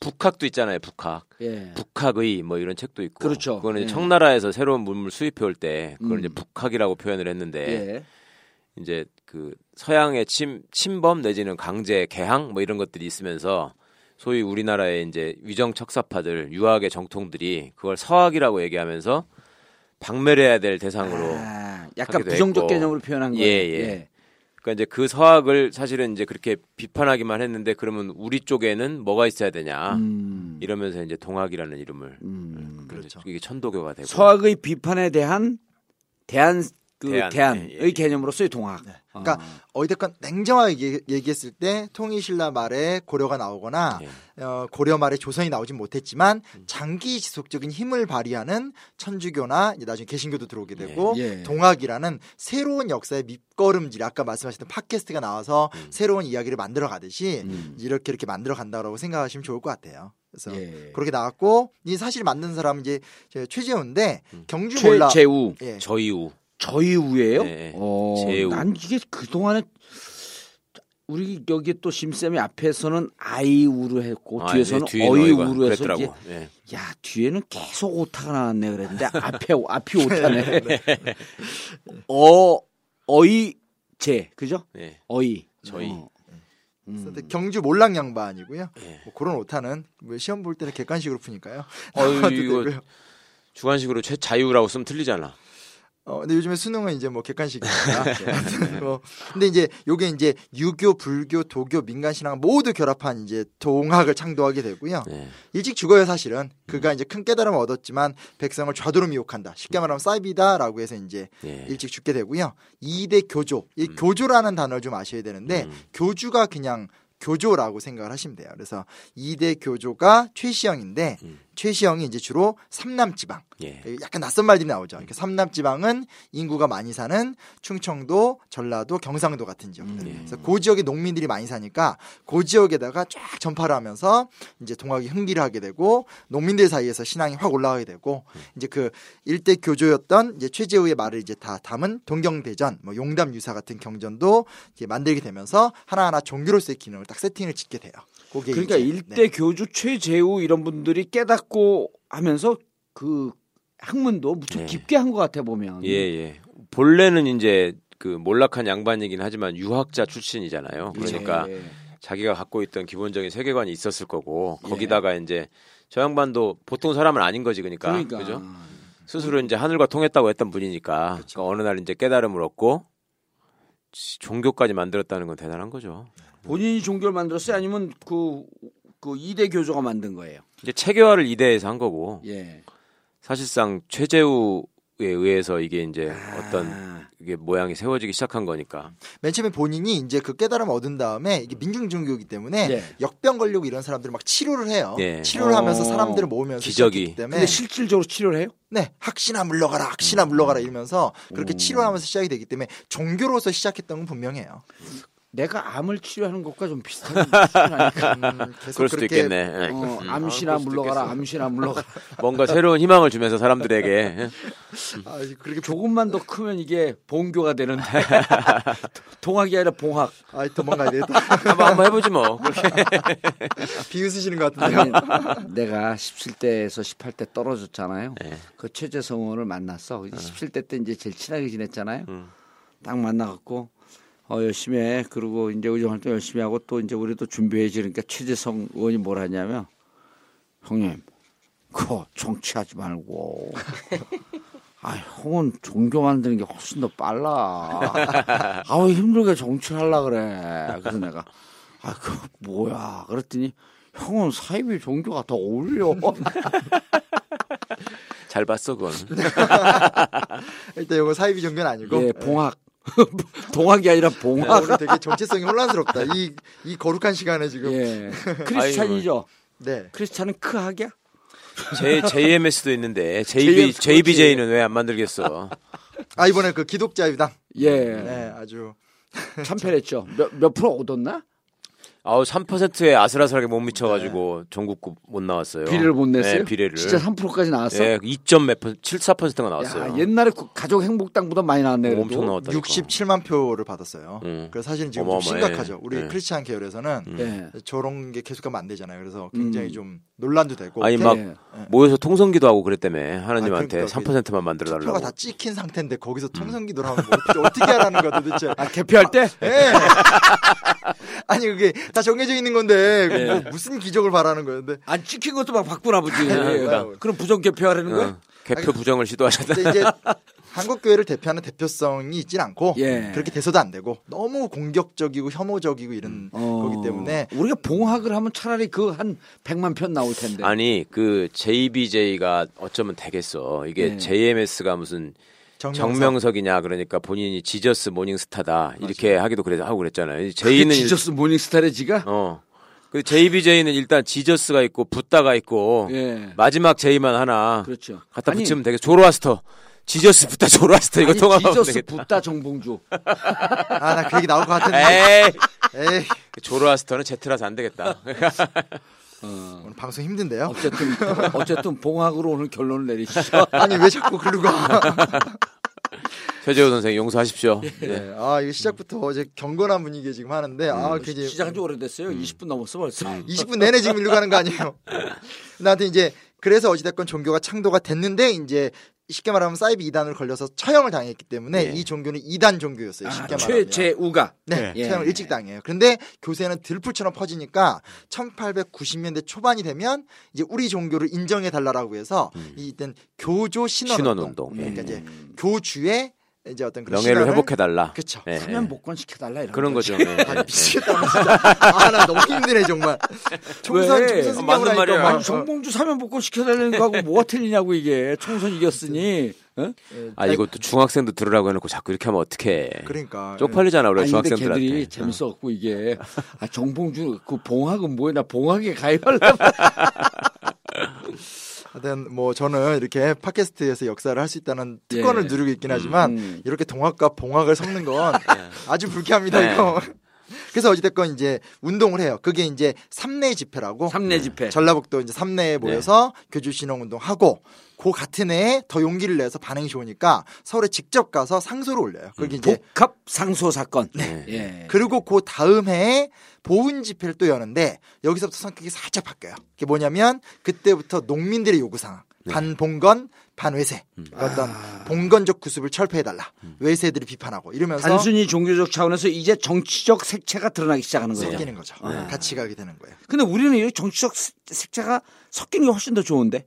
Speaker 6: 북학도 있잖아요. 북학.
Speaker 4: 예.
Speaker 6: 북학의 뭐 이런 책도 있고.
Speaker 4: 그렇죠.
Speaker 6: 그거는
Speaker 4: 예.
Speaker 6: 청나라에서 새로운 문물 수입해 올 때 그걸
Speaker 4: 음.
Speaker 6: 이제 북학이라고 표현을 했는데
Speaker 4: 예.
Speaker 6: 이제 그 서양의 침 침범 내지는 강제 개항 뭐 이런 것들이 있으면서 소위 우리나라의 이제 위정 척사파들 유학의 정통들이 그걸 서학이라고 얘기하면서 박멸해야 될 대상으로
Speaker 4: 아, 약간 부정적
Speaker 6: 했고.
Speaker 4: 개념으로 표현한 거예요.
Speaker 6: 예, 예. 그러니까 이제 그 서학을 사실은 이제 그렇게 비판하기만 했는데 그러면 우리 쪽에는 뭐가 있어야 되냐
Speaker 4: 음,
Speaker 6: 이러면서 이제 동학이라는 이름을
Speaker 4: 음.
Speaker 5: 그렇죠.
Speaker 6: 이게 천도교가 되고
Speaker 4: 서학의 비판에 대한 대한 그
Speaker 6: 대안,
Speaker 4: 대안 의
Speaker 6: 예, 예.
Speaker 4: 개념으로서의 동학.
Speaker 5: 그러니까 어찌됐건 냉정하게 얘기- 얘기했을 때 통일신라 말에 고려가 나오거나
Speaker 6: 예.
Speaker 5: 어, 고려 말에 조선이 나오진 못했지만 장기 지속적인 힘을 발휘하는 천주교나 이제 나중에 개신교도 들어오게 되고
Speaker 4: 예.
Speaker 5: 동학이라는 새로운 역사의 밑거름질 아까 말씀하셨던 팟캐스트가 나와서
Speaker 6: 음.
Speaker 5: 새로운 이야기를 만들어 가듯이
Speaker 4: 음.
Speaker 5: 이렇게 이렇게 만들어 간다고 생각하시면 좋을 것 같아요. 그래서
Speaker 4: 예.
Speaker 5: 그렇게 나왔고 이 사실 만든 사람은 이제 저 최재훈인데
Speaker 6: 음.
Speaker 5: 경주 몰라
Speaker 4: 최재우
Speaker 5: 예.
Speaker 6: 저이우
Speaker 4: 저희 우예요?
Speaker 6: 네,
Speaker 4: 어,
Speaker 6: 제 우.
Speaker 4: 난 이게 그 동안에 우리 여기 또 심쌤이 앞에서는 아이우로 했고
Speaker 6: 아,
Speaker 4: 뒤에서는
Speaker 6: 너희가
Speaker 4: 어이우로 해서
Speaker 6: 그랬더라고.
Speaker 4: 이제
Speaker 6: 예.
Speaker 4: 야 뒤에는 계속 오타가 나왔네 그랬는데 앞에 앞이 오타네. *laughs* 어 어이 제 그죠?
Speaker 6: 예.
Speaker 4: 어이
Speaker 6: 저희.
Speaker 4: 어. 음.
Speaker 5: 그래서 경주 몰락 양반이고요.
Speaker 6: 예.
Speaker 5: 뭐 그런 오타는 뭐 시험 볼 때는 객관식으로 푸니까요. 나와도 *laughs*
Speaker 6: 이거. 주관식으로 최 자유라고 쓰면 틀리잖아.
Speaker 5: 어, 근데 요즘에 수능은 이제 뭐 객관식이니까. *laughs* 아무튼 뭐, 근데 이제 요게 이제 유교, 불교, 도교, 민간신앙 모두 결합한 이제 동학을 창도하게 되고요.
Speaker 6: 네.
Speaker 5: 일찍 죽어요 사실은. 그가 이제 큰 깨달음을 얻었지만 백성을 좌도로 미혹한다. 쉽게 말하면 사이비다라고 해서 이제
Speaker 6: 예.
Speaker 5: 일찍 죽게 되고요. 이대 교조. 이 교조라는 단어를 좀 아셔야 되는데
Speaker 6: 음.
Speaker 5: 교주가 그냥 교조라고 생각을 하시면 돼요. 그래서 이대 교조가 최시영인데
Speaker 6: 음.
Speaker 5: 최시영이 이제 주로 삼남 지방.
Speaker 6: 예.
Speaker 5: 약간 낯선 말들이 나오죠. 그러니까 삼남 지방은 인구가 많이 사는 충청도, 전라도, 경상도 같은 지역들.
Speaker 6: 예.
Speaker 5: 그래서 그 지역에 농민들이 많이 사니까 그 지역에다가 쫙 전파를 하면서 이제 동학이 흥기를 하게 되고 농민들 사이에서 신앙이 확 올라가게 되고 이제 그 일대 교조였던 이제 최재우의 말을 이제 다 담은 동경대전, 뭐 용담 유사 같은 경전도 이제 만들게 되면서 하나하나 종교로서의 기능을 딱 세팅을 짓게 돼요. 그게
Speaker 4: 그러니까
Speaker 5: 이제,
Speaker 4: 일대
Speaker 5: 네.
Speaker 4: 교주 최재우 이런 분들이 깨닫고 하면서 그 학문도 무척
Speaker 6: 네.
Speaker 4: 깊게 한 것 같아 보면.
Speaker 6: 예, 예. 본래는 이제 그 몰락한 양반이긴 하지만 유학자 출신이잖아요. 그러니까
Speaker 4: 예.
Speaker 6: 자기가 갖고 있던 기본적인 세계관이 있었을 거고
Speaker 4: 예.
Speaker 6: 거기다가 이제 저 양반도 보통 사람은 아닌 거지 그러니까,
Speaker 4: 그러니까
Speaker 6: 그죠? 스스로 이제 하늘과 통했다고 했던 분이니까 그러니까 어느 날 이제 깨달음을 얻고 지- 종교까지 만들었다는 건 대단한 거죠.
Speaker 4: 본인이 종교를 만들었어요, 아니면 그 그 이대 교조가 만든 거예요.
Speaker 6: 이제 체계화를 이대에서 한 거고
Speaker 4: 예.
Speaker 6: 사실상 최재우에 의해서 이게 이제 어떤
Speaker 4: 아,
Speaker 6: 이게 모양이 세워지기 시작한 거니까.
Speaker 5: 맨 처음에 본인이 이제 그 깨달음을 얻은 다음에 이게 민중 종교이기 때문에
Speaker 4: 예.
Speaker 5: 역병 걸리고 이런 사람들을 막 치료를 해요.
Speaker 6: 예.
Speaker 5: 치료를 하면서
Speaker 4: 어.
Speaker 5: 사람들을 모으면서
Speaker 6: 기적이.
Speaker 5: 때문에
Speaker 4: 근데 실질적으로 치료를 해요?
Speaker 5: 네 학시나 물러가라 학시나 물러가라 이러면서 그렇게
Speaker 4: 오.
Speaker 5: 치료하면서 시작이 되기 때문에 종교로서 시작했던 건 분명해요.
Speaker 4: 내가 암을 치료하는 것과 좀 비슷한 비슷하니까. *laughs*
Speaker 5: 음,
Speaker 6: 그럴 수도
Speaker 5: 그렇게
Speaker 6: 있겠네. 예.
Speaker 4: 어,
Speaker 6: 음,
Speaker 4: 암시나
Speaker 6: 아, 수도
Speaker 4: 물러가라,
Speaker 6: 있겠어.
Speaker 4: 암시나 물러가라. *laughs*
Speaker 6: 뭔가 새로운 희망을 주면서 사람들에게
Speaker 5: 아, 그렇게
Speaker 4: 조금만 더 크면 이게 본교가 되는데 *laughs* 동학이 아니라 봉학.
Speaker 5: 아, 도망가야 되겠다.
Speaker 6: 한번 한번 해보지 뭐.
Speaker 5: 비웃으시는 것 같은데요.
Speaker 4: 아니, 내가 17대에서 18대 떨어졌잖아요.
Speaker 6: 네.
Speaker 4: 그 최재성을 만났어. 17대 때 이제 제일 친하게 지냈잖아요.
Speaker 6: 음.
Speaker 4: 딱 만나갖고 어, 열심히 해. 그리고 이제 의정 활동 열심히 하고 또 이제 우리도 준비해야지. 그러니까 최재성 의원이 뭐라 하냐면 형님, 그거 정치하지 말고. *laughs* 아, 형은 종교 만드는 게 훨씬 더 빨라. 아우 힘들게 정치하려 그래. 그래서 내가 아, 그 뭐야? 그랬더니 형은 사이비 종교가 더 어울려. *laughs*
Speaker 6: 잘 봤어 그건. *laughs*
Speaker 5: 일단 이거 사이비 종교는 아니고
Speaker 4: 예, 봉학. *laughs* 동학이 아니라
Speaker 5: 아,
Speaker 4: 봉학.
Speaker 5: 오늘 되게 정체성이 혼란스럽다. 이, 이 거룩한 시간에 지금.
Speaker 4: 예. *laughs* 크리스찬이죠.
Speaker 5: 네.
Speaker 4: 크리스찬은 크학이야?
Speaker 6: J JMS도 있는데 *laughs* JB
Speaker 4: JMS
Speaker 6: JBJ는 왜 안 만들겠어?
Speaker 5: 아, 이번에 그 기독자유당.
Speaker 4: 예.
Speaker 5: 네, 아주.
Speaker 4: 참패했죠. 몇, 몇 프로 얻었나?
Speaker 6: 아우 3%에 아슬아슬하게 못 미쳐가지고 전국구 못 나왔어요.
Speaker 4: 비례를 못 냈어요?
Speaker 6: 네, 비례를.
Speaker 4: 진짜 3%까지 나왔어?
Speaker 6: 예, 2점 몇 퍼센트, 74%가 나왔어요.
Speaker 4: 야, 옛날에 그 가족 행복당보다 많이 나왔네. 그래도.
Speaker 6: 엄청 나왔다.
Speaker 5: 67만 표를 받았어요.
Speaker 6: 음.
Speaker 5: 그래서 사실은 지금 좀
Speaker 6: 어마어마해.
Speaker 5: 심각하죠. 우리
Speaker 6: 네.
Speaker 5: 크리스찬 계열에서는
Speaker 4: 예.
Speaker 5: 저런 게 계속하면 안 되잖아요. 그래서 굉장히
Speaker 4: 음.
Speaker 5: 좀 논란도 되고.
Speaker 6: 아니
Speaker 5: 태-
Speaker 6: 막
Speaker 4: 예.
Speaker 6: 모여서 통성기도 하고 그랬다며 하나님한테
Speaker 5: 아, 그러니까
Speaker 6: 3%만 만들어 달라고.
Speaker 5: 표가 다 찍힌 상태인데 거기서 통성기도를 하면 뭐 어떻게, 어떻게 하라는 거야 도대체.
Speaker 4: 아, 개표할 때?
Speaker 5: 예. 아니 그게 다 정해져 있는 건데
Speaker 6: 네.
Speaker 5: 뭐 무슨 기적을 바라는 거였는데
Speaker 4: 안 찍힌 것도 막 바꾸나 보지.
Speaker 5: 그러니까.
Speaker 4: 그럼 부정 개표하라는 거야?
Speaker 6: 어, 개표 부정을 시도하셨다.
Speaker 5: 이제 *laughs* 한국 교회를 대표하는 대표성이 있진 않고
Speaker 4: 예.
Speaker 5: 그렇게 돼서도 안 되고 너무 공격적이고 혐오적이고 이런
Speaker 4: 어,
Speaker 5: 거기 때문에
Speaker 4: 우리가 봉학을 하면 차라리 그 한 100만 편 나올 텐데.
Speaker 6: 아니 그 JBJ가 어쩌면 되겠어. 이게
Speaker 4: 네.
Speaker 6: JMS가 무슨
Speaker 5: 정명석.
Speaker 6: 정명석 이냐 그러니까 본인이 지저스 모닝스타다 이렇게 하기도 그래 하고 그랬잖아요. J는
Speaker 4: 지저스 모닝스타래 지가?
Speaker 6: 어. 그 JBJ는 일단 지저스가 있고 붓다가 있고
Speaker 4: 예.
Speaker 6: 마지막 J만 하나
Speaker 4: 그렇죠.
Speaker 6: 갖다
Speaker 4: 아니,
Speaker 6: 붙이면 되겠. 조로아스터. 지저스 붓다 조로아스터 이거 통합하면
Speaker 4: 지저스
Speaker 6: 되겠다.
Speaker 4: 붓다 정봉주.
Speaker 5: 아 나 그 얘기 나올 것 같은데
Speaker 6: 에이.
Speaker 5: 에이
Speaker 6: 조로아스터는 제트라서 안 되겠다. *laughs*
Speaker 4: 어.
Speaker 5: 오늘 방송 힘든데요
Speaker 4: 어쨌든 *laughs* 어쨌든 봉학으로 오늘 결론을 내리시죠. *laughs*
Speaker 5: 아니 왜 자꾸 그러고 *laughs*
Speaker 6: 최재호 선생 용서하십시오. 예.
Speaker 5: 네. 아 이거 시작부터 어제 경건한 분위기에 지금 하는데 아 그게
Speaker 4: 시작한 지 오래됐어요. 20분 넘었어 벌써.
Speaker 5: 20분 내내 지금 일로 가는 거 아니에요 나한테 이제 그래서 어찌됐건 종교가 창도가 됐는데 이제 쉽게 말하면 사이비 이단으로 걸려서 처형을 당했기 때문에
Speaker 6: 예.
Speaker 5: 이 종교는 이단 종교였어요. 쉽게
Speaker 4: 아,
Speaker 5: 말하면.
Speaker 4: 최 최우가
Speaker 5: 네,
Speaker 4: 예.
Speaker 5: 처형을 일찍 당해요. 그런데 교세는 들풀처럼 퍼지니까 1890년대 초반이 되면 이제 우리 종교를 인정해 달라라고 해서 이땐 교조 신원 운동. 그러니까
Speaker 6: 예.
Speaker 5: 이제 교주의 이제 어떤 그런
Speaker 6: 명예를 회복해 달라.
Speaker 5: 그쵸.
Speaker 6: 예,
Speaker 4: 사면
Speaker 6: 예.
Speaker 4: 복권 시켜 달라 이런
Speaker 6: 그런. 거죠. 예,
Speaker 5: 아,
Speaker 6: 예.
Speaker 5: 미치겠다 진짜. 아, 나 너무 힘드네 정말. 총선
Speaker 4: 왜?
Speaker 5: 총선
Speaker 6: 어, 맞는 말이야.
Speaker 5: 막
Speaker 4: 아니 정봉주 사면 복권 시켜 달라는 거하고 뭐가 틀리냐고 이게 총선 이겼으니 어?
Speaker 6: 아 이것도 중학생도 들으라고 해놓고 자꾸 이렇게 하면 어떡해.
Speaker 5: 그러니까
Speaker 6: 쪽팔리잖아 우리
Speaker 4: 근데
Speaker 6: 중학생들한테.
Speaker 4: 걔들이 재밌어갖고 이게 아 정봉주 그 봉학은 뭐야 나 봉학에 가입하려면 *laughs*
Speaker 5: 하여튼 뭐 저는 이렇게 팟캐스트에서 역사를 할 수 있다는
Speaker 4: 예.
Speaker 5: 특권을 누리고 있긴 하지만
Speaker 4: 음.
Speaker 5: 이렇게 동학과 봉학을 섞는 건 *laughs* 아주 불쾌합니다
Speaker 6: 네.
Speaker 5: 이거. 그래서 어찌됐건 이제 운동을 해요. 그게 이제 삼내 집회라고
Speaker 4: 삼내 집회
Speaker 5: 전라북도 이제 삼내에 모여서 교주 신앙 운동하고 그 같은 해에 더 용기를 내서 반응이 좋으니까 서울에 직접 가서 상소를 올려요. 그게 이제
Speaker 4: 복합 상소 사건
Speaker 6: 네.
Speaker 4: 예.
Speaker 5: 그리고 그 다음 해에 보훈 집회를 또 여는데 여기서부터 성격이 살짝 바뀌어요. 그게 뭐냐면 그때부터 농민들의 요구 사항 반봉건 반외세 어떤 봉건적 구습을 철폐해달라 외세들이 비판하고 이러면서
Speaker 4: 단순히 종교적 차원에서 이제 정치적 색채가 드러나기 시작하는 거죠.
Speaker 5: 섞이는 거죠.
Speaker 4: 네.
Speaker 5: 같이 가게 되는 거예요.
Speaker 4: 근데 우리는 이 정치적 색- 색채가 섞이는 게 훨씬 더 좋은데.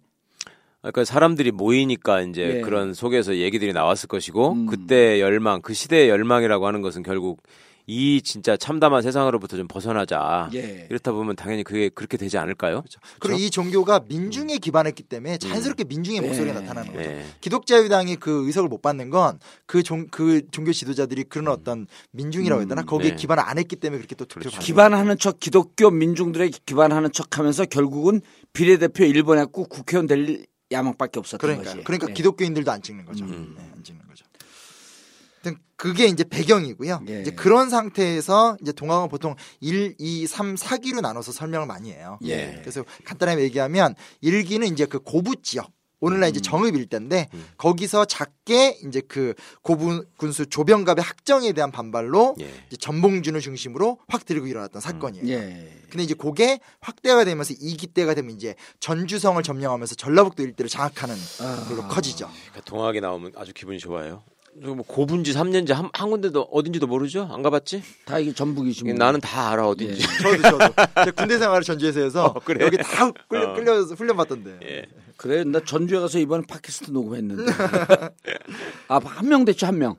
Speaker 6: 그러니까 사람들이 모이니까 이제
Speaker 4: 예.
Speaker 6: 그런 속에서 얘기들이 나왔을 것이고
Speaker 4: 음.
Speaker 6: 그때 열망, 그 시대의 열망이라고 하는 것은 결국 이 진짜 참담한 세상으로부터 좀 벗어나자.
Speaker 4: 예.
Speaker 6: 이렇다 보면 당연히 그게 그렇게 되지 않을까요?
Speaker 5: 그렇죠. 그리고 이 종교가 민중에 기반했기 때문에 자연스럽게 민중의
Speaker 4: 네.
Speaker 5: 목소리가 나타나는 거죠.
Speaker 6: 예.
Speaker 5: 기독자유당이 그 의석을 못 받는 건그 종, 그 종교 지도자들이 그런 어떤 민중이라고 해야 되나? 거기에
Speaker 6: 네.
Speaker 5: 기반을 안 했기 때문에 그렇게 또 투표를
Speaker 6: 그렇죠.
Speaker 4: 기반하는 척 기독교 민중들에게 기반하는 척하면서 결국은 비례대표 1번 했고 국회의원 될 야망밖에 없었던
Speaker 5: 그러니까
Speaker 4: 거지.
Speaker 5: 그러니까
Speaker 4: 예.
Speaker 5: 기독교인들도 안 찍는 거죠.
Speaker 6: 음.
Speaker 5: 네, 안 찍는 거죠. 하여튼 그게 이제 배경이고요.
Speaker 4: 예.
Speaker 5: 이제 그런 상태에서 이제 동학은 보통 1, 2, 3, 4기로 나눠서 설명을 많이 해요.
Speaker 4: 예.
Speaker 5: 그래서 간단하게 얘기하면 1기는 이제 그 고부 지역 오늘날 이제 정읍 일대인데 거기서 작게 이제 그 고분 군수 조병갑의 학정에 대한 반발로
Speaker 6: 예.
Speaker 5: 이제 전봉준을 중심으로 확 들고 일어났던 사건이에요.
Speaker 4: 예.
Speaker 5: 근데 이제 그게 확대가 되면서 2기 때가 되면 이제 전주성을 점령하면서 전라북도 일대를 장악하는 걸로 커지죠.
Speaker 6: 그러니까 동학이 나오면 아주 기분이 좋아요. 저뭐 고분지 3년지 한, 한 군데도 어딘지도 모르죠? 안 가봤지?
Speaker 4: 다 이게 전북이지 뭐.
Speaker 6: 나는 다 알아 어딘지.
Speaker 5: 저도 저도 제 군대 생활을 전주에서 해서 *laughs*
Speaker 6: 어, 그래?
Speaker 5: 여기 다 끌려,
Speaker 6: 어.
Speaker 5: 끌려서 훈련 받던데.
Speaker 6: 예.
Speaker 4: 그래 나 전주에 가서 이번에 팟캐스트 녹음했는데. 아한 명 됐죠 한 명.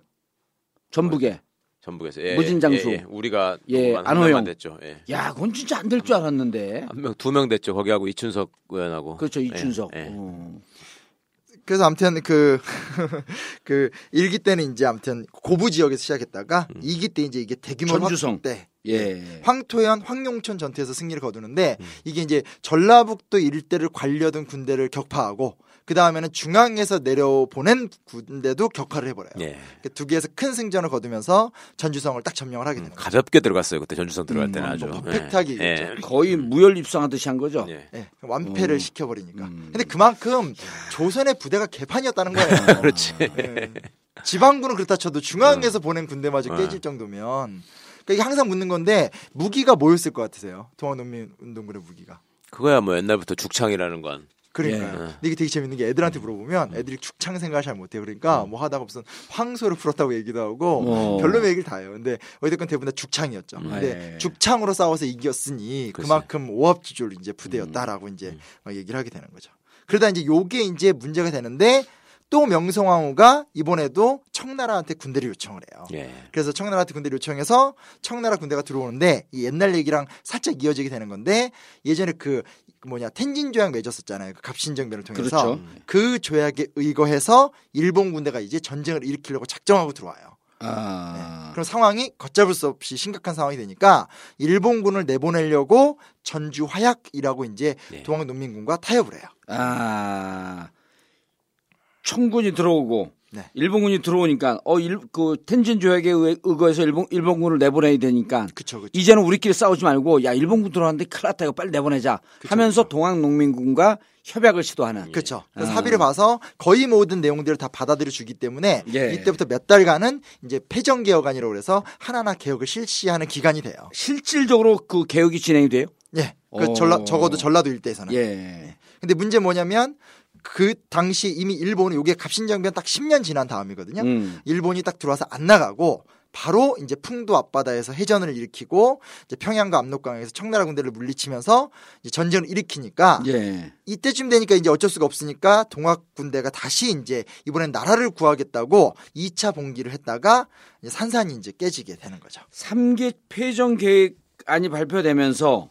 Speaker 4: 전북에.
Speaker 6: 전북에서 예,
Speaker 4: 무진장수.
Speaker 6: 예, 예. 우리가
Speaker 4: 예, 안호영.
Speaker 6: 됐죠. 예.
Speaker 4: 야 그건 진짜 안 될 줄 알았는데.
Speaker 6: 한 명, 두 명 됐죠. 거기하고 이춘석 의원하고.
Speaker 4: 그렇죠 이춘석.
Speaker 6: 예, 예.
Speaker 4: 어.
Speaker 5: 그래서 아무튼 그, *laughs* 그, 일기 때는 이제 아무튼 고부 지역에서 시작했다가
Speaker 6: 음.
Speaker 5: 이 2기 때 이제 이게 대규모
Speaker 4: 전주성.
Speaker 5: 확대.
Speaker 4: 예.
Speaker 5: 황토현, 황룡천 전투에서 승리를 거두는데 이게 이제 전라북도 일대를 관려둔 군대를 격파하고 그 다음에는 중앙에서 내려보낸 군대도 격파를 해버려요.
Speaker 6: 예.
Speaker 5: 그두 개에서 큰 승전을 거두면서 전주성을 딱 점령을 하게 되는 거죠.
Speaker 6: 가볍게 들어갔어요. 그때 전주성 들어갈
Speaker 4: 음,
Speaker 6: 때는 아주.
Speaker 5: 뭐 퍼펙트하게
Speaker 6: 예.
Speaker 5: 이겼죠.
Speaker 4: 거의 무혈 입성하듯이 한 거죠.
Speaker 6: 예.
Speaker 5: 예, 완패를
Speaker 4: 음.
Speaker 5: 시켜버리니까.
Speaker 4: 음.
Speaker 5: 근데 그만큼 조선의 부대가 개판이었다는 거예요. *laughs*
Speaker 6: 그렇지.
Speaker 5: 예. 지방군은 그렇다 쳐도 중앙에서
Speaker 6: 어.
Speaker 5: 보낸 군대마저
Speaker 6: 어.
Speaker 5: 깨질 정도면. 그러니까 이게 항상 묻는 건데 무기가 뭐였을 것 같으세요? 동아농민운동군의 무기가.
Speaker 6: 그거야 뭐 옛날부터 죽창이라는 건.
Speaker 5: 그러니까요.
Speaker 6: 예.
Speaker 5: 근데 이게 되게 재밌는 게 애들한테 물어보면 애들이 축창 생각을 잘 못해요. 그러니까 뭐 하다가 무슨 황소를 풀었다고 얘기도 하고
Speaker 4: 어.
Speaker 5: 별로의 얘기를 다 해요. 근데 어쨌든 대부분 다 죽창이었죠.
Speaker 6: 음.
Speaker 5: 근데
Speaker 4: 예.
Speaker 5: 죽창으로 싸워서 이겼으니
Speaker 6: 그치.
Speaker 5: 그만큼 오합지졸 이제 부대였다라고 이제 막 얘기를 하게 되는 거죠. 그러다 이제 요게 이제 문제가 되는데 또 명성황후가 이번에도 청나라한테 군대를 요청을 해요.
Speaker 6: 예.
Speaker 5: 그래서 청나라한테 군대를 요청해서 청나라 군대가 들어오는데 이 옛날 얘기랑 살짝 이어지게 되는 건데 예전에 그 뭐냐 텐진 조약 맺었었잖아요. 그 갑신정변을 통해서
Speaker 4: 그렇죠.
Speaker 5: 그 조약에 의거해서 일본 군대가 이제 전쟁을 일으키려고 작정하고 들어와요.
Speaker 4: 아.
Speaker 5: 그럼 상황이 걷잡을 수 없이 심각한 상황이 되니까 일본군을 내보내려고 전주 화약이라고 이제
Speaker 6: 예.
Speaker 5: 동학 농민군과 타협을 해요.
Speaker 4: 아. 청군이 들어오고
Speaker 5: 네.
Speaker 4: 일본군이 들어오니까 어그 텐진 조약에 의- 의거해서 일본 일본군을 내보내야 되니까
Speaker 5: 그쵸 그쵸.
Speaker 4: 이제는 우리끼리 싸우지 말고 야 일본군 들어왔는데 큰일 났다 이거 빨리 내보내자 하면서 동학 농민군과 협약을 시도하는
Speaker 5: 그렇죠. 그래서
Speaker 4: 아.
Speaker 5: 합의를 봐서 거의 모든 내용들을 다 받아들여 주기 때문에
Speaker 4: 예.
Speaker 5: 이때부터 몇 달간은 이제 패전 개혁안이라고 그래서 하나하나 개혁을 실시하는 기간이 돼요.
Speaker 4: 실질적으로 그 개혁이 진행이 돼요.
Speaker 5: 예. 그
Speaker 4: 어.
Speaker 5: 전라 적어도 전라도 일대에서는.
Speaker 4: 예.
Speaker 5: 근데 문제 뭐냐면 그 당시 이미 일본은 요게 갑신정변 딱 10년 지난 다음이거든요.
Speaker 4: 음.
Speaker 5: 일본이 딱 들어와서 안 나가고 바로 이제 풍도 앞바다에서 해전을 일으키고 이제 평양과 압록강에서 청나라 군대를 물리치면서 이제 전쟁을 일으키니까
Speaker 4: 예.
Speaker 5: 이때쯤 되니까 이제 어쩔 수가 없으니까 동학 군대가 다시 이제 이번엔 나라를 구하겠다고 2차 봉기를 했다가 이제 산산이 이제 깨지게 되는 거죠.
Speaker 4: 삼계 패전 계획안이 발표되면서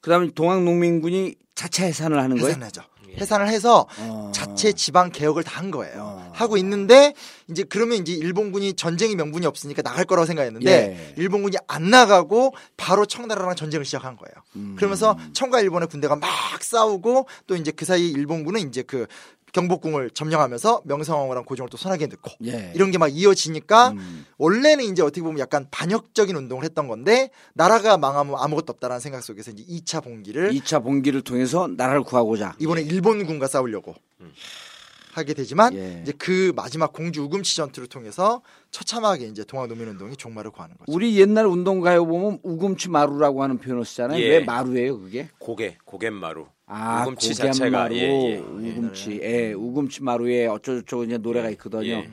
Speaker 4: 그다음에 동학 농민군이 자체 해산을 하는 거예요.
Speaker 5: 해산하죠. 해산을 해서
Speaker 4: 어.
Speaker 5: 자체 지방 개혁을 다 한 거예요.
Speaker 4: 어.
Speaker 5: 하고 있는데 이제 그러면 이제 일본군이 전쟁의 명분이 없으니까 나갈 거라고 생각했는데
Speaker 4: 예.
Speaker 5: 일본군이 안 나가고 바로 청나라랑 전쟁을 시작한 거예요.
Speaker 4: 음.
Speaker 5: 그러면서 청과 일본의 군대가 막 싸우고 또 이제 그 사이 일본군은 이제 그 경복궁을 점령하면서 명성황후랑 고종을 또 손아귀에 넣고
Speaker 4: 예.
Speaker 5: 이런 게 막 이어지니까
Speaker 4: 음.
Speaker 5: 원래는 이제 어떻게 보면 약간 반역적인 운동을 했던 건데 나라가 망하면 아무것도 없다라는 생각 속에서 이제 2차 봉기를
Speaker 4: 2차 봉기를 통해서 나라를 구하고자.
Speaker 5: 이번에 일본군과 싸우려고 하게 되지만
Speaker 4: 예.
Speaker 5: 이제 그 마지막 공주 우금치 전투를 통해서 처참하게 이제 동학농민운동이 종말을 구하는 거죠.
Speaker 4: 우리 옛날 운동 가요 보면 우금치 마루라고 하는 표현을 쓰잖아요.
Speaker 6: 예.
Speaker 4: 왜 마루예요, 그게?
Speaker 6: 고개 고갯 마루.
Speaker 4: 아,
Speaker 6: 우금치
Speaker 4: 고갯마루,
Speaker 6: 자체가, 예, 예.
Speaker 4: 우금치, 예, 우금치 마루에 어쩌고저쩌고 이제 노래가 있거든요.
Speaker 6: 예.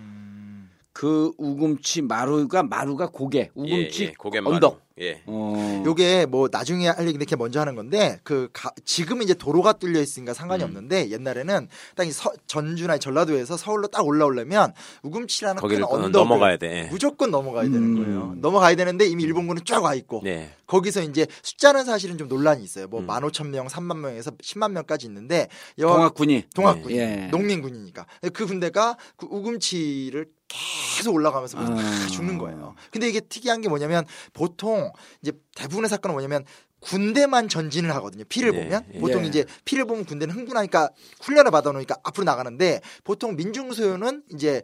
Speaker 4: 그 우금치 마루가 마루가 고개, 우금치
Speaker 6: 예, 예, 고갯마루.
Speaker 4: 언덕.
Speaker 6: 예.
Speaker 4: 어.
Speaker 5: 요게 뭐 나중에 할 얘기인데 이렇게 먼저 하는 건데 그 가- 지금 이제 도로가 뚫려 있으니까 상관이 없는데 옛날에는 딱 이 전주나 이 전라도에서 서울로 딱 올라오려면 우금치라는 큰
Speaker 6: 거기를
Speaker 5: 언덕을
Speaker 6: 넘어가야 돼. 예.
Speaker 5: 무조건 넘어가야 되는
Speaker 4: 음.
Speaker 5: 거예요. 넘어가야 되는데 이미 일본군은 쫙 와 있고
Speaker 6: 네.
Speaker 5: 거기서 이제 숫자는 사실은 좀 논란이 있어요. 뭐
Speaker 6: 음.
Speaker 5: 15,000명, 3만 명에서 10만 명까지 있는데 여하-
Speaker 4: 동학군이
Speaker 5: 동학군
Speaker 4: 예.
Speaker 5: 농민군이니까 그 군대가 그 우금치를 계속 올라가면서 막
Speaker 4: 아.
Speaker 5: 죽는 거예요. 근데 이게 특이한 게 뭐냐면 보통 이제 대부분의 사건은 뭐냐면 군대만 전진을 하거든요. 피를
Speaker 6: 네.
Speaker 5: 보면
Speaker 6: 예.
Speaker 5: 보통
Speaker 4: 예.
Speaker 5: 이제 피를 보면 군대는 흥분하니까 훈련을 받아놓으니까 앞으로 나가는데 보통 민중소요는 이제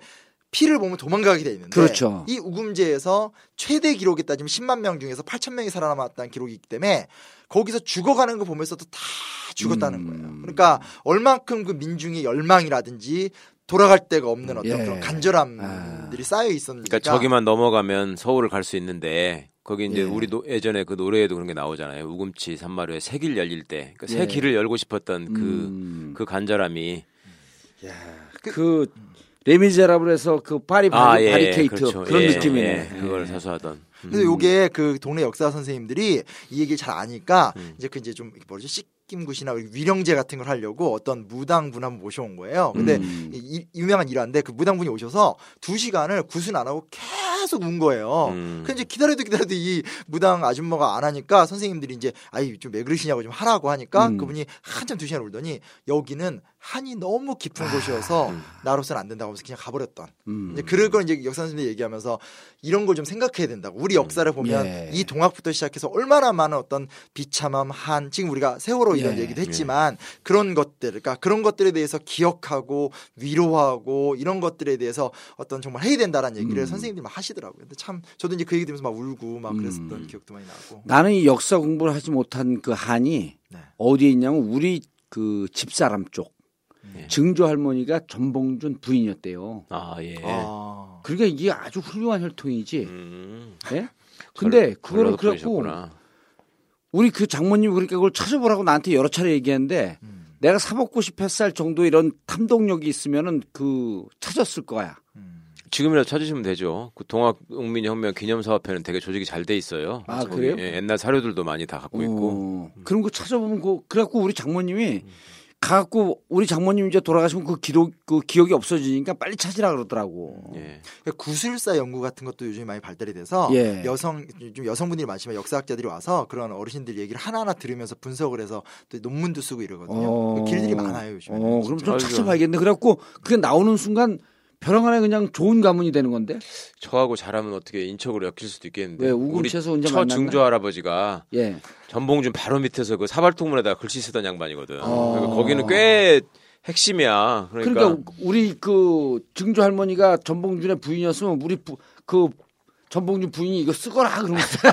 Speaker 5: 피를 보면 도망가게 돼 있는데
Speaker 4: 그렇죠.
Speaker 5: 이 우금재에서 최대 기록에 따지면 10만 명 중에서 8천 명이 살아남았다는 기록이 있기 때문에 거기서 죽어가는 거 보면서도 다 죽었다는
Speaker 4: 음.
Speaker 5: 거예요. 그러니까 얼만큼 그 민중의 열망이라든지 돌아갈 데가 없는 어떤
Speaker 4: 예.
Speaker 5: 그런 간절함들이 쌓여 있었는데
Speaker 6: 그러니까 저기만 넘어가면 서울을 갈 수 있는데 거기 이제
Speaker 4: 예.
Speaker 6: 우리 노, 예전에 그 노래에도 그런 게 나오잖아요. 우금치 산마루에 새 길 열릴 때, 그러니까 새
Speaker 4: 예.
Speaker 6: 길을 열고 싶었던 그
Speaker 4: 음.
Speaker 6: 그 간절함이
Speaker 4: 그 레미제라블에서 그 파리 바리, 바리케이트
Speaker 6: 그렇죠.
Speaker 4: 그런
Speaker 6: 예,
Speaker 4: 느낌이네.
Speaker 6: 예, 그걸
Speaker 4: 예.
Speaker 6: 사수하던.
Speaker 5: 그래서 요게 그 동네 역사 선생님들이 이 얘기를 잘 아니까
Speaker 6: 음.
Speaker 5: 이제 그 이제 좀 뭐죠 씻김굿이나 위령제 같은 걸 하려고 어떤 무당분 한번 모셔온 거예요. 근데
Speaker 4: 음.
Speaker 5: 이, 이 유명한 일화인데 그 무당분이 오셔서 두 시간을 구순 안 하고 계속 운 거예요.
Speaker 6: 음.
Speaker 5: 그 이제 기다려도 기다려도 이 무당 아줌마가 안 하니까 선생님들이 이제 아이 좀 왜 그러시냐고 좀 하라고 하니까
Speaker 4: 음.
Speaker 5: 그분이 한참 두 시간 울더니 여기는 한이 너무 깊은 곳이어서 나로서는 안 된다고 하면서 그냥 가버렸던.
Speaker 4: 음.
Speaker 5: 이제 그럴 걸 이제 역사 선생님들이 얘기하면서 이런 걸 좀 생각해야 된다고. 우리 역사를 보면
Speaker 4: 예.
Speaker 5: 이 동학부터 시작해서 얼마나 많은 어떤 비참함, 한 지금 우리가 세월호 이런
Speaker 4: 예.
Speaker 5: 얘기도 했지만 그런 것들, 그러니까 그런 것들에 대해서 기억하고 위로하고 이런 것들에 대해서 어떤 정말 해야 된다라는 얘기를
Speaker 4: 음.
Speaker 5: 선생님들이 막 하시더라고요. 근데 참 저도 이제 그 얘기 들으면서 막 울고 막 그랬었던
Speaker 4: 음.
Speaker 5: 기억도 많이 나고.
Speaker 4: 나는 이 역사 공부를 하지 못한 그 한이
Speaker 5: 네.
Speaker 4: 어디에 있냐면 우리 그 집사람 쪽
Speaker 6: 예.
Speaker 4: 증조 할머니가 전봉준 부인이었대요.
Speaker 6: 아 예.
Speaker 5: 아.
Speaker 4: 그러니까 이게 아주 훌륭한 혈통이지.
Speaker 6: 음.
Speaker 4: 예? 근데 그거를
Speaker 6: 전라도
Speaker 4: 그래갖고. 우리 그 장모님이 그러니까 그걸 찾아보라고 나한테 여러 차례 얘기했는데
Speaker 5: 음.
Speaker 4: 내가 사법고 싶었을 정도 이런 탐독력이 있으면은 그 찾았을 거야.
Speaker 5: 음.
Speaker 6: 지금이라도 찾으시면 되죠. 그 동학농민혁명 기념사업회는 되게 조직이 잘 돼 있어요.
Speaker 4: 아, 그래요?
Speaker 6: 예, 옛날 사료들도 많이 다 갖고 있고.
Speaker 4: 어, 그런 거 찾아보면 그 그래갖고 우리 장모님이 가갖고 우리 장모님 이제 돌아가시면 그 기록 그 기억이 없어지니까 빨리 찾으라 그러더라고.
Speaker 6: 예.
Speaker 5: 그러니까 구술사 연구 같은 것도 요즘에 많이 발달이 돼서
Speaker 4: 예.
Speaker 5: 여성 좀 여성분들이 많지만 역사학자들이 와서 그런 어르신들 얘기를 하나하나 들으면서 분석을 해서 또 논문도 쓰고 이러거든요.
Speaker 4: 어.
Speaker 5: 길들이 많아요 요즘에.
Speaker 4: 어, 그럼 좀. 찾아봐야겠네. 그래갖고 그게 나오는 순간 벼랑 안에 그냥 좋은 가문이 되는 건데.
Speaker 6: 저하고 잘하면 어떻게 인척으로 엮일 수도 있겠는데.
Speaker 4: 왜
Speaker 6: 우리 처? 증조 할아버지가
Speaker 4: 예.
Speaker 6: 전봉준 바로 밑에서 그 사발통문에다가 글씨 쓰던 양반이거든.
Speaker 4: 어.
Speaker 6: 그러니까 거기는 꽤 핵심이야. 그러니까,
Speaker 4: 그러니까, 우리 그 증조 할머니가 전봉준의 부인이었으면 우리 부, 그 전봉준 부인이 이거 쓰거라 그러면서 *laughs*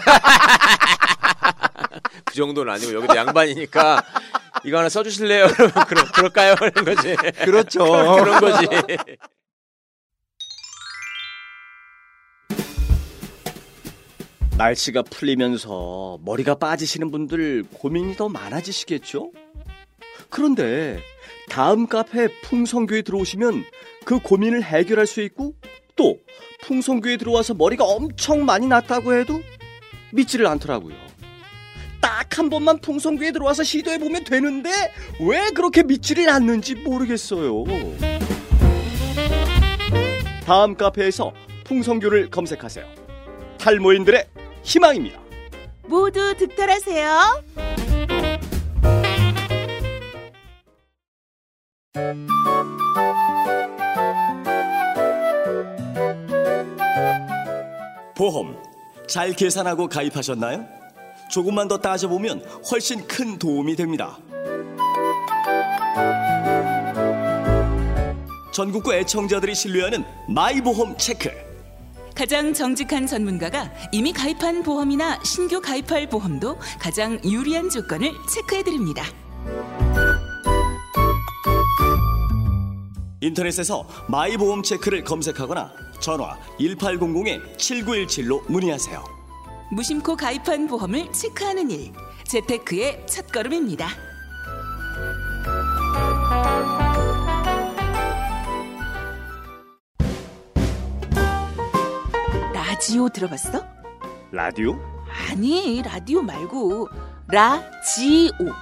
Speaker 6: 그 정도는 아니고 여기도 양반이니까 이거 하나 써주실래요? 그러면 *laughs* 그럼 그럴까요? *laughs* 그런 거지.
Speaker 5: 그렇죠.
Speaker 6: 그런 거지.
Speaker 2: 날씨가 풀리면서 머리가 빠지시는 분들 고민이 더 많아지시겠죠? 그런데 다음 카페 풍성교에 들어오시면 그 고민을 해결할 수 있고 또 풍성교에 들어와서 머리가 엄청 많이 났다고 해도 믿지를 않더라고요. 딱 한 번만 풍성교에 들어와서 시도해 보면 되는데 왜 그렇게 믿지를 않는지 모르겠어요. 다음 카페에서 풍성교를 검색하세요. 탈모인들의 희망입니다.
Speaker 7: 모두 득달하세요.
Speaker 2: 보험 잘 계산하고 가입하셨나요? 조금만 더 따져보면 훨씬 큰 도움이 됩니다. 전국구 애청자들이 신뢰하는 마이보험 체크.
Speaker 7: 가장 정직한 전문가가 이미 가입한 보험이나 신규 가입할 보험도 가장 유리한 조건을 체크해 드립니다.
Speaker 2: 인터넷에서 마이보험 체크를 검색하거나 전화 1800-7917로 문의하세요.
Speaker 7: 무심코 가입한 보험을 체크하는 일. 재테크의 첫걸음입니다. 라지오 들어봤어?
Speaker 2: 라디오?
Speaker 7: 아니, 라디오 말고 라지오.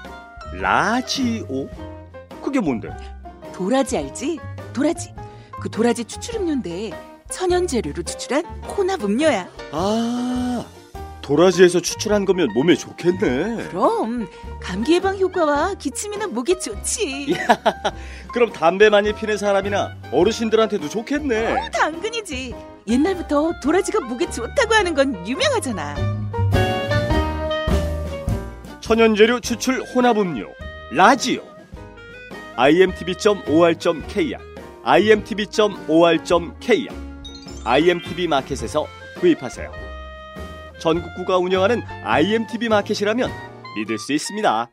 Speaker 2: 라지오? 그게 뭔데?
Speaker 7: 도라지 알지? 도라지. 그 도라지 추출 음료인데 천연 재료로 추출한 혼합 음료야.
Speaker 2: 아, 도라지에서 추출한 거면 몸에 좋겠네.
Speaker 7: 그럼 감기 예방 효과와 기침이나 목에 좋지.
Speaker 2: 그럼 담배 많이 피는 사람이나 어르신들한테도 좋겠네.
Speaker 7: 당근이지. 옛날부터 도라지가 목에 좋다고 하는 건 유명하잖아.
Speaker 2: 천연재료 추출 혼합음료 라지오 imtb.or.kr imtb.or.kr imtb 마켓에서 구입하세요. 전국구가 운영하는 imtb 마켓이라면 믿을 수 있습니다.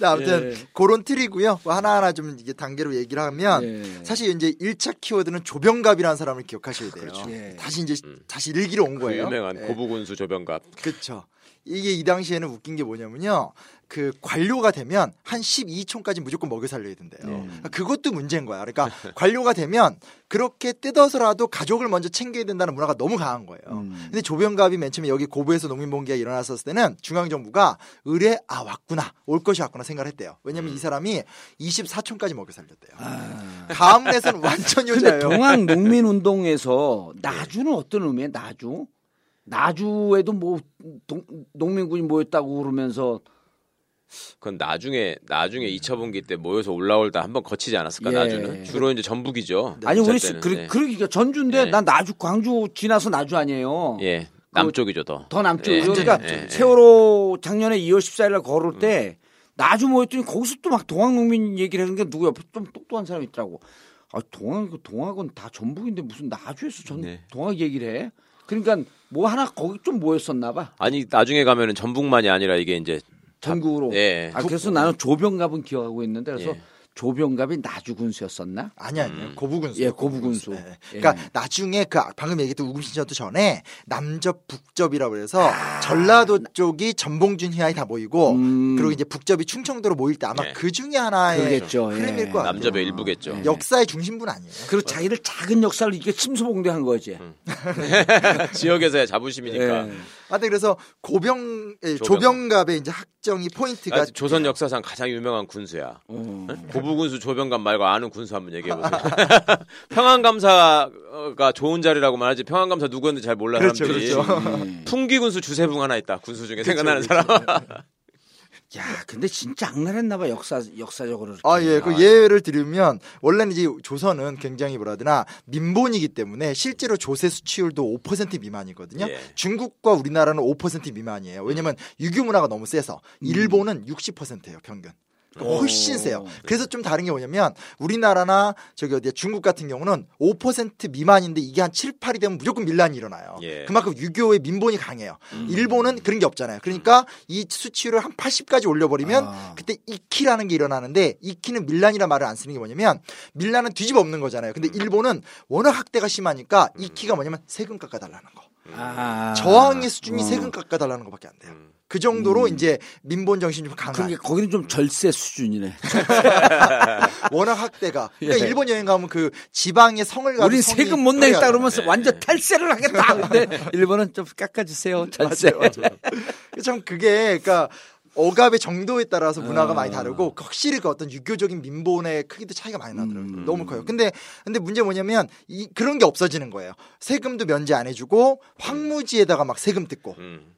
Speaker 5: 네, 아무튼
Speaker 4: 예.
Speaker 5: 그런 틀이고요. 뭐 하나하나 좀 이게 단계로 얘기를 하면
Speaker 4: 예.
Speaker 5: 사실 이제 1차 키워드는 조병갑이라는 사람을 기억하셔야 돼요.
Speaker 4: 예.
Speaker 5: 다시 이제
Speaker 6: 음.
Speaker 5: 다시 일기로
Speaker 6: 온그
Speaker 5: 거예요.
Speaker 6: 유명한
Speaker 5: 예.
Speaker 6: 고부군수 조병갑.
Speaker 5: 그렇죠. 이게 이 당시에는 웃긴 게 뭐냐면요. 그 관료가 되면 한 12촌까지 무조건 먹여 살려야 된대요.
Speaker 6: 네.
Speaker 5: 그러니까 그것도 문제인 거야. 그러니까 관료가 되면 그렇게 뜯어서라도 가족을 먼저 챙겨야 된다는 문화가 너무 강한 거예요.
Speaker 4: 음.
Speaker 5: 근데 조병갑이 맨 처음에 여기 고부에서 농민봉기가 일어났었을 때는 중앙정부가 의뢰 아 왔구나 올 것이 왔구나 생각을 했대요. 왜냐면 이 사람이 24촌까지 먹여 살렸대요. 가문에서는 완전
Speaker 4: 근데
Speaker 5: 여자예요.
Speaker 4: 동학 농민 운동에서 나주는 어떤 의미예요? 나주? 나주에도 뭐 동- 농민군이 모였다고 그러면서
Speaker 6: 그건 나중에 나중에 2차 분기 때 모여서 올라올다 한번 거치지 않았을까
Speaker 4: 예.
Speaker 6: 나주는 주로 이제 전북이죠.
Speaker 4: 아니 우리. 그,
Speaker 6: 예.
Speaker 4: 그러니까 전주인데
Speaker 6: 예.
Speaker 4: 난 나주 광주 지나서 나주 아니에요.
Speaker 6: 예 남쪽이죠 더.
Speaker 4: 더 남쪽이죠.
Speaker 6: 예,
Speaker 4: 그러니까
Speaker 6: 예, 예.
Speaker 4: 세월호 작년에 2월 14일 날 걸을 때 나주 모였더니 거기서 또 막 동학농민 얘기를 하는 게 누구 옆에 좀 똑똑한 사람이 있더라고. 아 동학 동학은 다 전북인데 무슨 나주에서 전
Speaker 6: 네.
Speaker 4: 동학 얘기를 해? 그러니까 뭐 하나 거기 좀 모였었나 봐.
Speaker 6: 아니 나중에 가면은 전북만이 아니라 이게 이제
Speaker 4: 전국으로.
Speaker 6: 예.
Speaker 4: 아 그래서 나는 조병갑은 기억하고 있는데 그래서
Speaker 6: 예.
Speaker 4: 조병갑이 나주 군수였었나?
Speaker 5: 아니 아니요 고부 군수.
Speaker 4: 예, 고부 군수.
Speaker 5: 네.
Speaker 4: 예.
Speaker 5: 그러니까 나중에 그 방금 얘기했던 우금신전도 전에 남접 북접이라고 해서 전라도 쪽이 전봉준 희아이 다 모이고
Speaker 4: 음.
Speaker 5: 그리고 이제 북접이 충청도로 모일 때 아마
Speaker 6: 네.
Speaker 5: 그 중에 하나의
Speaker 4: 그러겠죠. 예.
Speaker 5: 흐름일 것 같아요.
Speaker 6: 남접의 일부겠죠.
Speaker 4: 예.
Speaker 5: 역사의 중심부는 아니에요.
Speaker 4: 그리고 자기를 작은 역사를 이게 침수봉대한 거지.
Speaker 6: 음. *laughs* 지역에서의 자부심이니까.
Speaker 4: 예.
Speaker 5: 하여튼 그래서 고병 예,
Speaker 6: 조병.
Speaker 5: 조병갑의 이제 학정이 포인트가
Speaker 6: 아, 조선 역사상 가장 유명한 군수야.
Speaker 4: 어.
Speaker 6: 고부군수 조병갑 말고 아는 군수 한번 얘기해 보세요. *laughs* 평안감사가 좋은 자리라고만 하지 평안감사 누구였는지 잘 몰라
Speaker 5: 그렇죠,
Speaker 6: 사람들이.
Speaker 5: 그렇죠.
Speaker 4: 예.
Speaker 6: 풍기군수 주세붕 하나 있다. 군수 중에 생각나는 사람.
Speaker 4: 야, 근데 진짜 악랄했나 봐 역사 역사적으로. 이렇게.
Speaker 5: 아, 예. 그 예를 들으면 원래는 이제 조선은 굉장히 뭐라 되나 민본이기 때문에 실제로 조세 수치율도 5% 미만이거든요.
Speaker 6: 예.
Speaker 5: 중국과 우리나라는 5% 미만이에요. 왜냐면 유교 문화가 너무 세서 일본은 60%예요, 평균. 그러니까 훨씬
Speaker 4: 오.
Speaker 5: 세요. 그래서 좀 다른 게 뭐냐면 우리나라나 저기 어디야 중국 같은 경우는 5% 미만인데 이게 한 7, 8이 되면 무조건 밀란이 일어나요.
Speaker 6: 예.
Speaker 5: 그만큼 유교의 민본이 강해요. 일본은 그런 게 없잖아요. 그러니까 이 수치율을 한 80까지 올려버리면
Speaker 4: 아.
Speaker 5: 그때 이키라는 게 일어나는데 이키는 밀란이라 말을 안 쓰는 게 뭐냐면 밀란은 뒤집어 엎는 거잖아요. 근데 일본은 워낙 학대가 심하니까 이키가 뭐냐면 세금 깎아달라는 거.
Speaker 4: 아.
Speaker 5: 저항의 수준이
Speaker 4: 어.
Speaker 5: 세금 깎아달라는 것밖에 안 돼요.
Speaker 6: 음.
Speaker 5: 그 정도로 이제 민본 정신이 좀 강한.
Speaker 4: 그러니까 거기는 좀 절세 수준이네. *laughs*
Speaker 5: 워낙 학대가. 그러니까 일본 여행 가면 그 지방의 성을
Speaker 4: 우린
Speaker 5: 성이
Speaker 4: 세금 못 내겠다 그러면서 완전 탈세를 하겠다. 근데 일본은 좀 깎아주세요. *laughs* 절세.
Speaker 5: 맞아요, 맞아요. 참 그게 그러니까 억압의 정도에 따라서 문화가
Speaker 4: 아.
Speaker 5: 많이 다르고 확실히 그 어떤 유교적인 민본의 크기도 차이가 많이 나더라고요.
Speaker 4: 음.
Speaker 5: 너무 커요. 근데 근데 문제 뭐냐면 이 그런 게 없어지는 거예요. 세금도 면제 안 해주고 황무지에다가 막 세금 뜯고
Speaker 6: 음.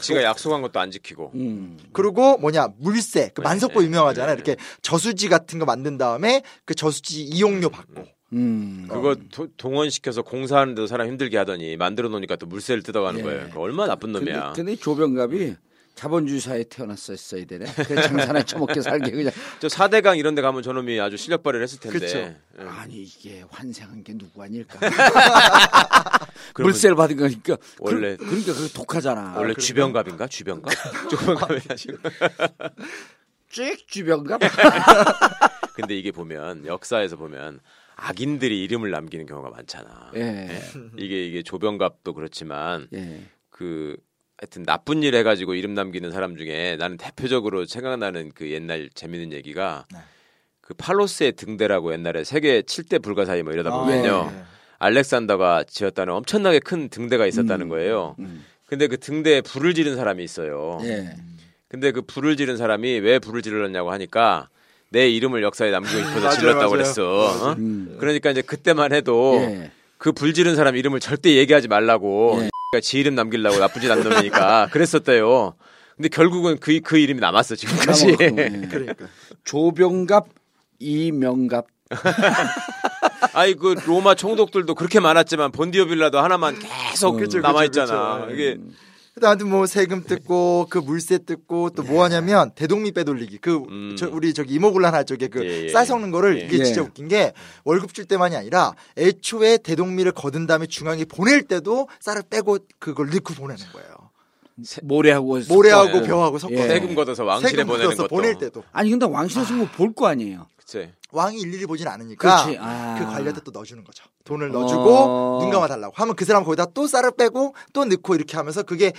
Speaker 6: 지가 약속한 것도 안 지키고.
Speaker 4: 음.
Speaker 5: 그리고 뭐냐 물세 그
Speaker 6: 네,
Speaker 5: 만석고
Speaker 6: 네,
Speaker 5: 유명하잖아요.
Speaker 6: 네,
Speaker 5: 이렇게 저수지 같은 거 만든 다음에 그 저수지 이용료 받고
Speaker 4: 음.
Speaker 6: 그거 도- 동원시켜서 공사하는데도 사람 힘들게 하더니 만들어 놓으니까 또 물세를 뜯어가는
Speaker 4: 예.
Speaker 6: 거예요. 얼마나 나쁜
Speaker 4: 근데,
Speaker 6: 놈이야.
Speaker 4: 근데 이 조병갑이 자본주의 사회에 태어났었어야 되네. 그 장사나 처먹게 살게 그냥. *laughs*
Speaker 6: 저 4대강 이런 데 가면 저놈이 아주 실력 발휘를 했을 텐데.
Speaker 5: 그쵸.
Speaker 6: 예.
Speaker 4: 아니 이게 환생한 게 누구 아닐까? *laughs* 물세를 받은 거니까
Speaker 6: 원래-
Speaker 4: 그, 러니까 그게 독하잖아.
Speaker 6: 원래 주병갑인가? 주병갑? 주병갑이 아니고.
Speaker 4: 쭉 주병갑. *laughs*
Speaker 6: 근데 이게 보면 역사에서 보면 악인들이 이름을 남기는 경우가 많잖아.
Speaker 4: 예.
Speaker 6: 이게 이게 조병갑도 그렇지만
Speaker 4: 예.
Speaker 6: 그 하여튼 나쁜 일 해가지고 이름 남기는 사람 중에 나는 대표적으로 생각나는 그 옛날 재밌는 얘기가
Speaker 5: 네.
Speaker 6: 그 팔로스의 등대라고 옛날에 세계 7대 불가사의 뭐 이러다
Speaker 5: 아,
Speaker 6: 보면요.
Speaker 5: 네.
Speaker 6: 알렉산더가 지었다는 엄청나게 큰 등대가 있었다는
Speaker 4: 음.
Speaker 6: 거예요.
Speaker 4: 음.
Speaker 6: 근데 그 등대에 불을 지른 사람이 있어요.
Speaker 4: 예.
Speaker 6: 근데 그 불을 지른 사람이 왜 불을 질렀냐고 하니까 내 이름을 역사에 남기고 싶어서
Speaker 5: 맞아요,
Speaker 6: 질렀다고. 그랬어. 어?
Speaker 4: 음.
Speaker 6: 그러니까 이제 그때만 해도
Speaker 4: 예.
Speaker 6: 그불 지른 사람 이름을 절대 얘기하지 말라고
Speaker 4: 예.
Speaker 6: 지 이름 남기려고 나쁜 짓안 놈이니까 그랬었대요. 근데 결국은 그, 그 이름이 남았어 지금까지. *laughs*
Speaker 4: 예.
Speaker 5: 그러니까
Speaker 4: 조병갑 이명갑 *laughs*
Speaker 6: 아이 그 로마 총독들도 그렇게 많았지만 본디오 빌라도 하나만 계속
Speaker 4: 그쵸,
Speaker 6: 남아
Speaker 5: 그쵸,
Speaker 6: 있잖아.
Speaker 5: 그쵸.
Speaker 6: 이게
Speaker 5: 그다음에 뭐 세금 뜯고 그 물세 뜯고 또 뭐 하냐면 대동미 빼돌리기 그
Speaker 6: 음.
Speaker 5: 저 우리 저기 이모굴란 할 적에 그
Speaker 6: 예, 예,
Speaker 5: 쌀
Speaker 6: 예.
Speaker 5: 섞는 거를
Speaker 6: 예.
Speaker 5: 이게
Speaker 4: 예.
Speaker 5: 진짜 웃긴 게 월급 줄 때만이 아니라 애초에 대동미를 거둔 다음에 중앙에 보낼 때도 쌀을 빼고 그걸 넣고 보내는 거예요.
Speaker 4: 모래하고
Speaker 5: 모래하고
Speaker 4: 섞어요.
Speaker 5: 벼하고 섞어서
Speaker 4: 예.
Speaker 6: 세금 걷어서 왕실에
Speaker 5: 세금
Speaker 6: 보내는 것도.
Speaker 5: 보낼 때도
Speaker 4: 아니 근데 왕실에서 뭐 볼 거 아니에요.
Speaker 6: 그치.
Speaker 5: 왕이 일일이 보진 않으니까.
Speaker 4: 아.
Speaker 5: 그 관리한테 또 넣어주는 거죠. 돈을 넣어주고
Speaker 4: 어.
Speaker 5: 눈 감아달라고 하면 그 사람 거기다 또 쌀을 빼고 또 넣고 이렇게 하면서 그게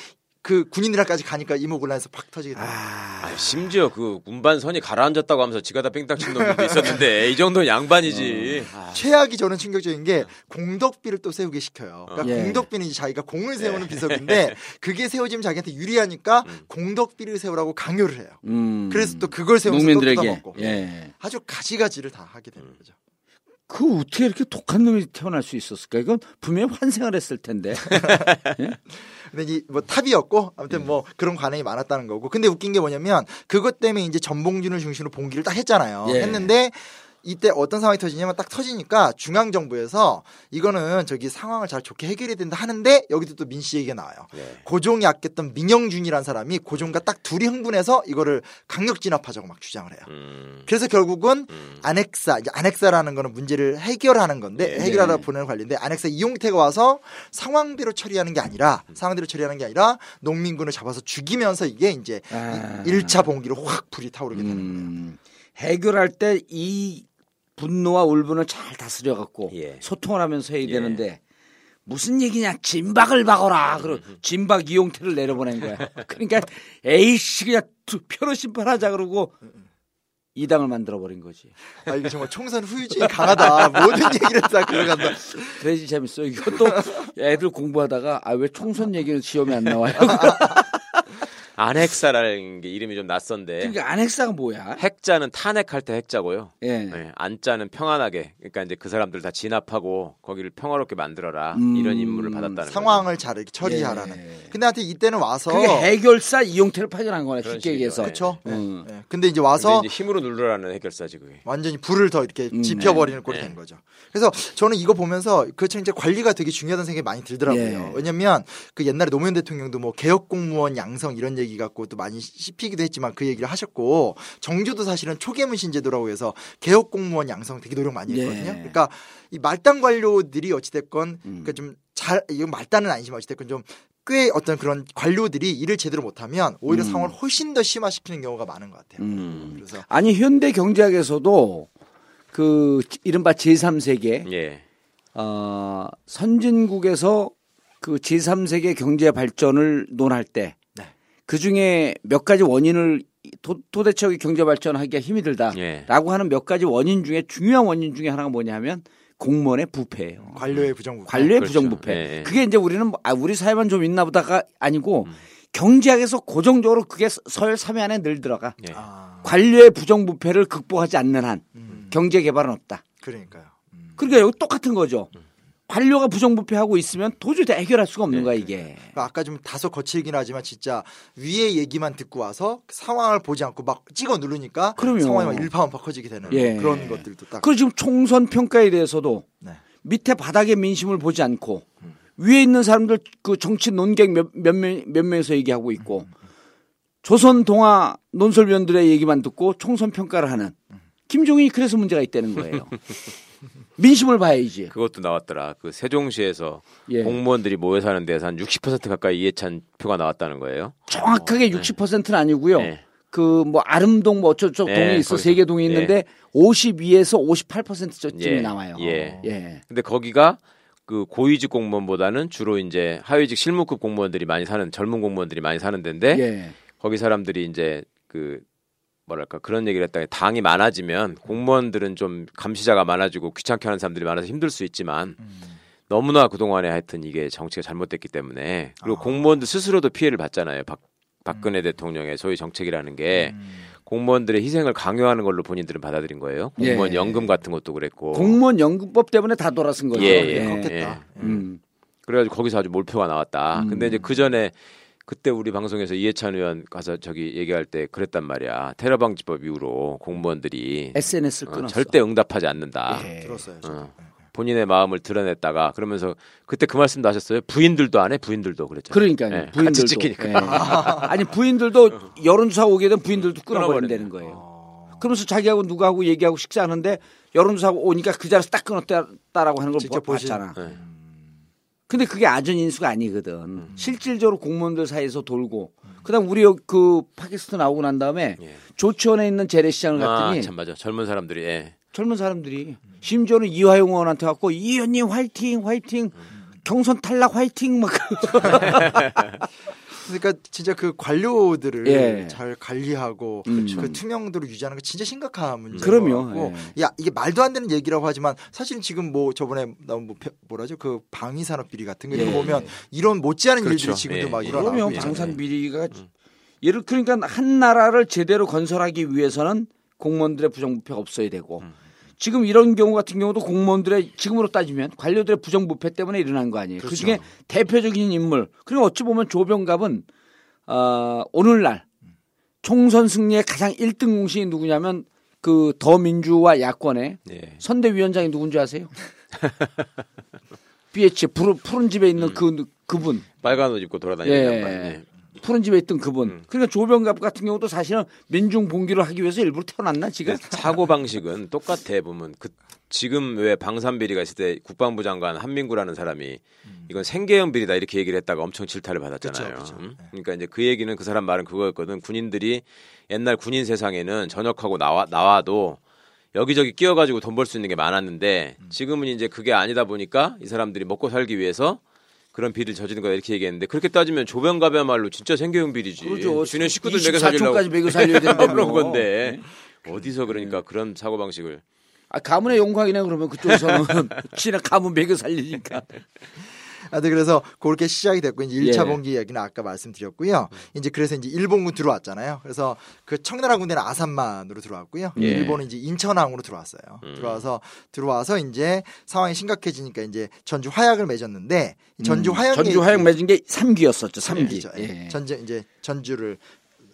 Speaker 5: 그 군인들까지 가니까 이모곤란에서 팍 터지게 돼요.
Speaker 6: 아, 심지어 그 운반선이 가라앉았다고 하면서 지가 다 뺑딱 친 놈들도 있었는데 이 정도는 양반이지. 아,
Speaker 5: 최악이 저는 충격적인 게 공덕비를 또 세우게 시켜요. 그러니까
Speaker 4: 예.
Speaker 5: 공덕비는 이제 자기가 공을 세우는 비석인데 *laughs* 그게 세워지면 자기한테 유리하니까 공덕비를 세우라고 강요를 해요.
Speaker 4: 음.
Speaker 5: 그래서 또 그걸 세우면서 또
Speaker 4: 농민들에게
Speaker 5: 뜯어먹고
Speaker 4: 예.
Speaker 5: 아주 가지가지를 다 하게 되는 거죠.
Speaker 4: 그 어떻게 이렇게 독한 놈이 태어날 수 있었을까? 이건 분명히 환생을 했을 텐데. *laughs*
Speaker 5: 근데 이 뭐 탑이었고 아무튼 뭐 그런 관행이 많았다는 거고. 근데 웃긴 게 뭐냐면 그것 때문에 이제 전봉준을 중심으로 봉기를 딱 했잖아요.
Speaker 4: 예.
Speaker 5: 했는데 이때 어떤 상황이 터지냐면 딱 터지니까 중앙 정부에서 이거는 저기 상황을 잘 좋게 해결해야 된다 하는데 여기도 또 민 씨 얘기가 나와요.
Speaker 6: 네.
Speaker 5: 고종이 아꼈던 민영준이라는 사람이 고종과 딱 둘이 흥분해서 이거를 강력 진압하자고 막 주장을 해요.
Speaker 6: 음,
Speaker 5: 그래서 결국은
Speaker 6: 음.
Speaker 5: 아넥사, 이제 아넥사라는 거는 문제를 해결하는 건데
Speaker 6: 네.
Speaker 5: 해결하러
Speaker 4: 네.
Speaker 5: 보내는 관리인데 아넥사 이용태가 와서 상황대로 처리하는 게 아니라 상황대로 처리하는 게 아니라 농민군을 잡아서 죽이면서 이게 이제
Speaker 4: 아.
Speaker 5: 일 1차 봉기로 확 불이 타오르게 되는 거예요.
Speaker 4: 음. 해결할 때 이 분노와 울분을 잘 다스려 갖고
Speaker 6: 예.
Speaker 4: 소통을 하면서 해야
Speaker 6: 예.
Speaker 4: 되는데 무슨 얘기냐 진박을 박어라 그러 진박 이용태를 내려보낸 거야 *laughs* 그러니까 에이씨 그냥 두- 표로 심판하자 그러고 이 당을 만들어 버린 거지
Speaker 5: 아 이게 정말 총선 후유증이 강하다. 모든 *laughs* 얘기를 다 들어간다.
Speaker 4: 그래야지 재밌어 이것도 애들 공부하다가 아 왜 총선 얘기는 시험에 안 나와요 *laughs*
Speaker 6: 안핵사라는 게 이름이 좀 낯선데
Speaker 4: 그러니까 안핵사가 뭐야
Speaker 6: 핵자는 탄핵할 때 핵자고요.
Speaker 4: 예
Speaker 6: 네, 안자는 평안하게 그러니까 이제 그 사람들 다 진압하고 거기를 평화롭게 만들어라
Speaker 4: 음,
Speaker 6: 이런 임무를 받았다는
Speaker 5: 상황을 잘 이렇게 처리하라는.
Speaker 4: 예.
Speaker 5: 근데 하여튼 이때는 와서
Speaker 4: 그게 해결사 이용태를 파견한 거네 쉽게 얘기해서
Speaker 5: 그렇죠.
Speaker 4: 음.
Speaker 5: 예. 근데 이제. 와서
Speaker 6: 근데 이제 힘으로 누르라는 해결사지 그게.
Speaker 5: 완전히 불을 더 이렇게
Speaker 4: 음,
Speaker 5: 지펴버리는 꼴이
Speaker 6: 네.
Speaker 5: 된 거죠. 그래서 저는 이거 보면서 그처럼 이제 관리가 되게 중요하다는 생각이 많이 들더라고요.
Speaker 4: 예.
Speaker 5: 왜냐면 그 옛날에 노무현 대통령도 뭐 개혁 공무원 양성 이런 얘기 갖고 또 많이 씹히기도 했지만 그 얘기를 하셨고 정주도 사실은 초계문신 제도라고 해서 개혁 공무원 양성 되게 노력 많이 했거든요.
Speaker 4: 예.
Speaker 5: 그러니까 이 말단 관료들이 어찌됐건
Speaker 4: 음.
Speaker 5: 그러니까 좀 잘 이건 말단은 아니지만 어찌됐건 좀꽤 어떤 그런 관료들이 일을 제대로 못하면 오히려
Speaker 4: 음.
Speaker 5: 상황을 훨씬 더 심화시키는 경우가 많은 것 같아요.
Speaker 4: 음.
Speaker 5: 그래서
Speaker 4: 아니 현대 경제학에서도 그 이른바 제3세계
Speaker 6: 예.
Speaker 4: 어, 선진국에서 그 제3세계 경제 발전을 논할 때
Speaker 5: 네.
Speaker 4: 그 중에 몇 가지 원인을 도, 도대체의 경제 발전하기가 힘이 들다라고
Speaker 6: 예.
Speaker 4: 하는 몇 가지 원인 중에 중요한 원인 중에 하나가 뭐냐면 공무원의 부패예요.
Speaker 5: 관료의 부정부패.
Speaker 4: 관료의
Speaker 6: 그렇죠.
Speaker 4: 부정부패.
Speaker 6: 예, 예.
Speaker 4: 그게 이제 우리는 뭐, 아, 우리 사회만 좀 있나 보다가 아니고
Speaker 6: 음.
Speaker 4: 경제학에서 고정적으로 그게 서열 3위 안에 늘 들어가.
Speaker 6: 예.
Speaker 5: 아,
Speaker 4: 관료의 부정부패를 극복하지 않는 한
Speaker 5: 음,
Speaker 4: 경제 개발은 없다.
Speaker 5: 그러니까요. 음.
Speaker 4: 그러니까 여기 똑같은 거죠. 관료가 부정부패하고 있으면 도저히 다 해결할 수가 없는
Speaker 6: 네.
Speaker 4: 거야 이게.
Speaker 5: 그러니까 아까 좀 다소 거칠긴 하지만 진짜 위의 얘기만 듣고 와서 상황을 보지 않고 막 찍어 누르니까
Speaker 4: 그럼요.
Speaker 5: 상황이 막 일파만파 커지게 되는
Speaker 4: 예.
Speaker 5: 그런 것들도 딱.
Speaker 4: 그리고 지금 총선 평가에 대해서도
Speaker 5: 네.
Speaker 4: 밑에 바닥의 민심을 보지 않고 위에 있는 사람들 그 정치 논객 몇, 몇, 명, 몇 명에서 얘기하고 있고 조선 동아 논설위원들의 얘기만 듣고 총선 평가를 하는 김종인이 그래서 문제가 있다는 거예요. *laughs* 민심을 봐야지.
Speaker 6: 그것도 나왔더라. 그 세종시에서
Speaker 4: 예.
Speaker 6: 공무원들이 모여 사는 데서 한 60% 가까이 이해찬 표가 나왔다는 거예요.
Speaker 4: 정확하게 60%는 아니고요.
Speaker 6: 네.
Speaker 4: 그뭐 아름동 뭐 어쩌고
Speaker 6: 네,
Speaker 4: 동이 있어. 세 개 동이 있는데 52에서 58%쯤이
Speaker 6: 예,
Speaker 4: 나와요.
Speaker 6: 예.
Speaker 4: 예.
Speaker 6: 근데 거기가 그 고위직 공무원보다는 주로 이제 하위직 실무급 공무원들이 많이 사는 젊은 공무원들이 많이 사는 데인데
Speaker 4: 예.
Speaker 6: 거기 사람들이 이제 그 뭐랄까 그런 얘기를 했다. 당이 많아지면 공무원들은 좀 감시자가 많아지고 귀찮게 하는 사람들이 많아서 힘들 수 있지만 너무나 그동안에 하여튼 이게 정치가 잘못됐기 때문에 그리고 공무원들 스스로도 피해를 받잖아요. 박, 박근혜 대통령의 소위 정책이라는 게 공무원들의 희생을 강요하는 걸로 본인들은 받아들인 거예요. 공무원
Speaker 4: 예.
Speaker 6: 연금 같은 것도 그랬고.
Speaker 4: 공무원 연금법 때문에 다 돌아선 거죠.
Speaker 6: 예, 예.
Speaker 4: 예.
Speaker 5: 그렇겠다.
Speaker 4: 음.
Speaker 6: 그래가지고 거기서 아주 몰표가 나왔다.
Speaker 4: 음.
Speaker 6: 근데 이제 그 전에 그때 우리 방송에서 이해찬 의원 가서 저기 얘기할 때 그랬단 말이야. 테러 방지법 이후로 공무원들이
Speaker 4: SNS를
Speaker 6: 어,
Speaker 4: 끊었어.
Speaker 6: 절대 응답하지 않는다.
Speaker 4: 예.
Speaker 5: 들었어요. 저도.
Speaker 6: 어. 본인의 마음을 드러냈다가 그러면서 그때 그 말씀도 하셨어요. 부인들도 안 해. 부인들도 그랬죠.
Speaker 4: 그러니까요.
Speaker 6: 예, 같이
Speaker 4: 부인들도.
Speaker 6: 찍히니까.
Speaker 4: 예. *laughs* 아니 부인들도 여론조사 오게 되면 부인들도 끊어버린다는. 거예요. 그러면서 자기하고 누구하고 얘기하고 식사하는데 여론조사 오니까 그 자리에서 딱 끊었다라고 하는 걸
Speaker 5: 직접
Speaker 4: 보-
Speaker 5: 보시-
Speaker 4: 봤잖아.
Speaker 6: 네.
Speaker 4: 근데 그게 아전 인수가 아니거든.
Speaker 6: 음.
Speaker 4: 실질적으로 공무원들 사이에서 돌고 그다음 우리 그 팟캐스트 나오고 난 다음에
Speaker 6: 예.
Speaker 4: 조치원에 있는 재래시장을
Speaker 6: 아,
Speaker 4: 갔더니
Speaker 6: 참 맞아. 젊은 사람들이 예.
Speaker 4: 젊은 사람들이 심지어는 이화영 의원한테 갖고 이 의원님 화이팅 화이팅 경선 탈락 화이팅 막 *laughs*
Speaker 5: 그러니까 진짜 그 관료들을
Speaker 4: 예.
Speaker 5: 잘 관리하고
Speaker 4: 음.
Speaker 5: 그 투명도를 유지하는 거 진짜 심각한 문제인
Speaker 4: 그럼요. 예.
Speaker 5: 야 이게 말도 안 되는 얘기라고 하지만 사실은 지금 뭐 저번에 나온 뭐 pe- 뭐라죠 그 방위산업 비리 같은 거
Speaker 4: 예.
Speaker 5: 보면 이런 못지않은
Speaker 6: 그렇죠.
Speaker 5: 일들이 지금도
Speaker 6: 예,
Speaker 5: 막
Speaker 6: 예.
Speaker 5: 일어나고
Speaker 4: 그러면. 방산 비리가 예를 그러니까 한 나라를 제대로 건설하기 위해서는 공무원들의 부정부패가 없어야 되고 지금 이런 경우 같은 경우도 공무원들의 지금으로 따지면 관료들의 부정부패 때문에 일어난 거 아니에요. 그
Speaker 5: 그렇죠.
Speaker 4: 중에 대표적인 인물 그리고 어찌 보면 조병갑은 어, 오늘날 총선 승리의 가장 1등 공신이 누구냐면 그 더민주와 야권의
Speaker 6: 예.
Speaker 4: 선대위원장이 누군지 아세요? *laughs* BH 푸른, 푸른 집에 있는 그 그분
Speaker 6: 빨간 옷 입고 돌아다니는
Speaker 4: 예.
Speaker 6: 양반. 예.
Speaker 4: 푸른 집에 있던 그분.
Speaker 6: 음.
Speaker 4: 그러니까 조병갑 같은 경우도 사실은 민중 봉기를 하기 위해서 일부러 태어났나 지금?
Speaker 6: 사고 방식은 똑같아 보면 그 지금 왜 방산 비리가 있을 때 국방부 장관 한민구라는 사람이 이건 생계형 비리다 이렇게 얘기를 했다가 엄청 질타를 받았잖아요.
Speaker 5: 그쵸, 그쵸.
Speaker 6: 음? 그러니까 이제 그 얘기는 그 사람 말은 그거였거든. 군인들이 옛날 군인 세상에는 전역하고 나와 나와도 여기저기 끼어가지고 돈 벌 수 있는 게 많았는데 지금은 이제 그게 아니다 보니까 이 사람들이 먹고 살기 위해서 그런 비리를 저지른 거다 이렇게 얘기했는데 그렇게 따지면 조병갑이야말로 진짜 생계형 비리지.
Speaker 4: 그러죠.
Speaker 6: 주는 식구들 먹여 살리려고
Speaker 4: 24초까지 먹여 살려야 된다며. *laughs*
Speaker 6: 그런 건데 어디서 그러니까 그런 사고 방식을
Speaker 4: 아, 가문의 영광이네 그러면 그쪽에서는 지나 *laughs* 가문 먹여 살리니까.
Speaker 5: 아, 네, 그래서 그렇게 시작이 됐고 이제 1차
Speaker 4: 예.
Speaker 5: 봉기 얘기는 아까 말씀드렸고요. 이제 그래서 이제 일본군 들어왔잖아요. 그래서 그 청나라 군대는 아산만으로 들어왔고요.
Speaker 6: 예.
Speaker 5: 일본은 이제 인천항으로 들어왔어요.
Speaker 6: 음.
Speaker 5: 들어와서 들어와서 이제 상황이 심각해지니까 이제 전주 화약을 맺었는데 이 전주 화약에
Speaker 4: 음. 전주 화약 맺은 게 3기였었죠. 3기.
Speaker 5: 그렇죠.
Speaker 4: 예.
Speaker 5: 전주 이제 전주를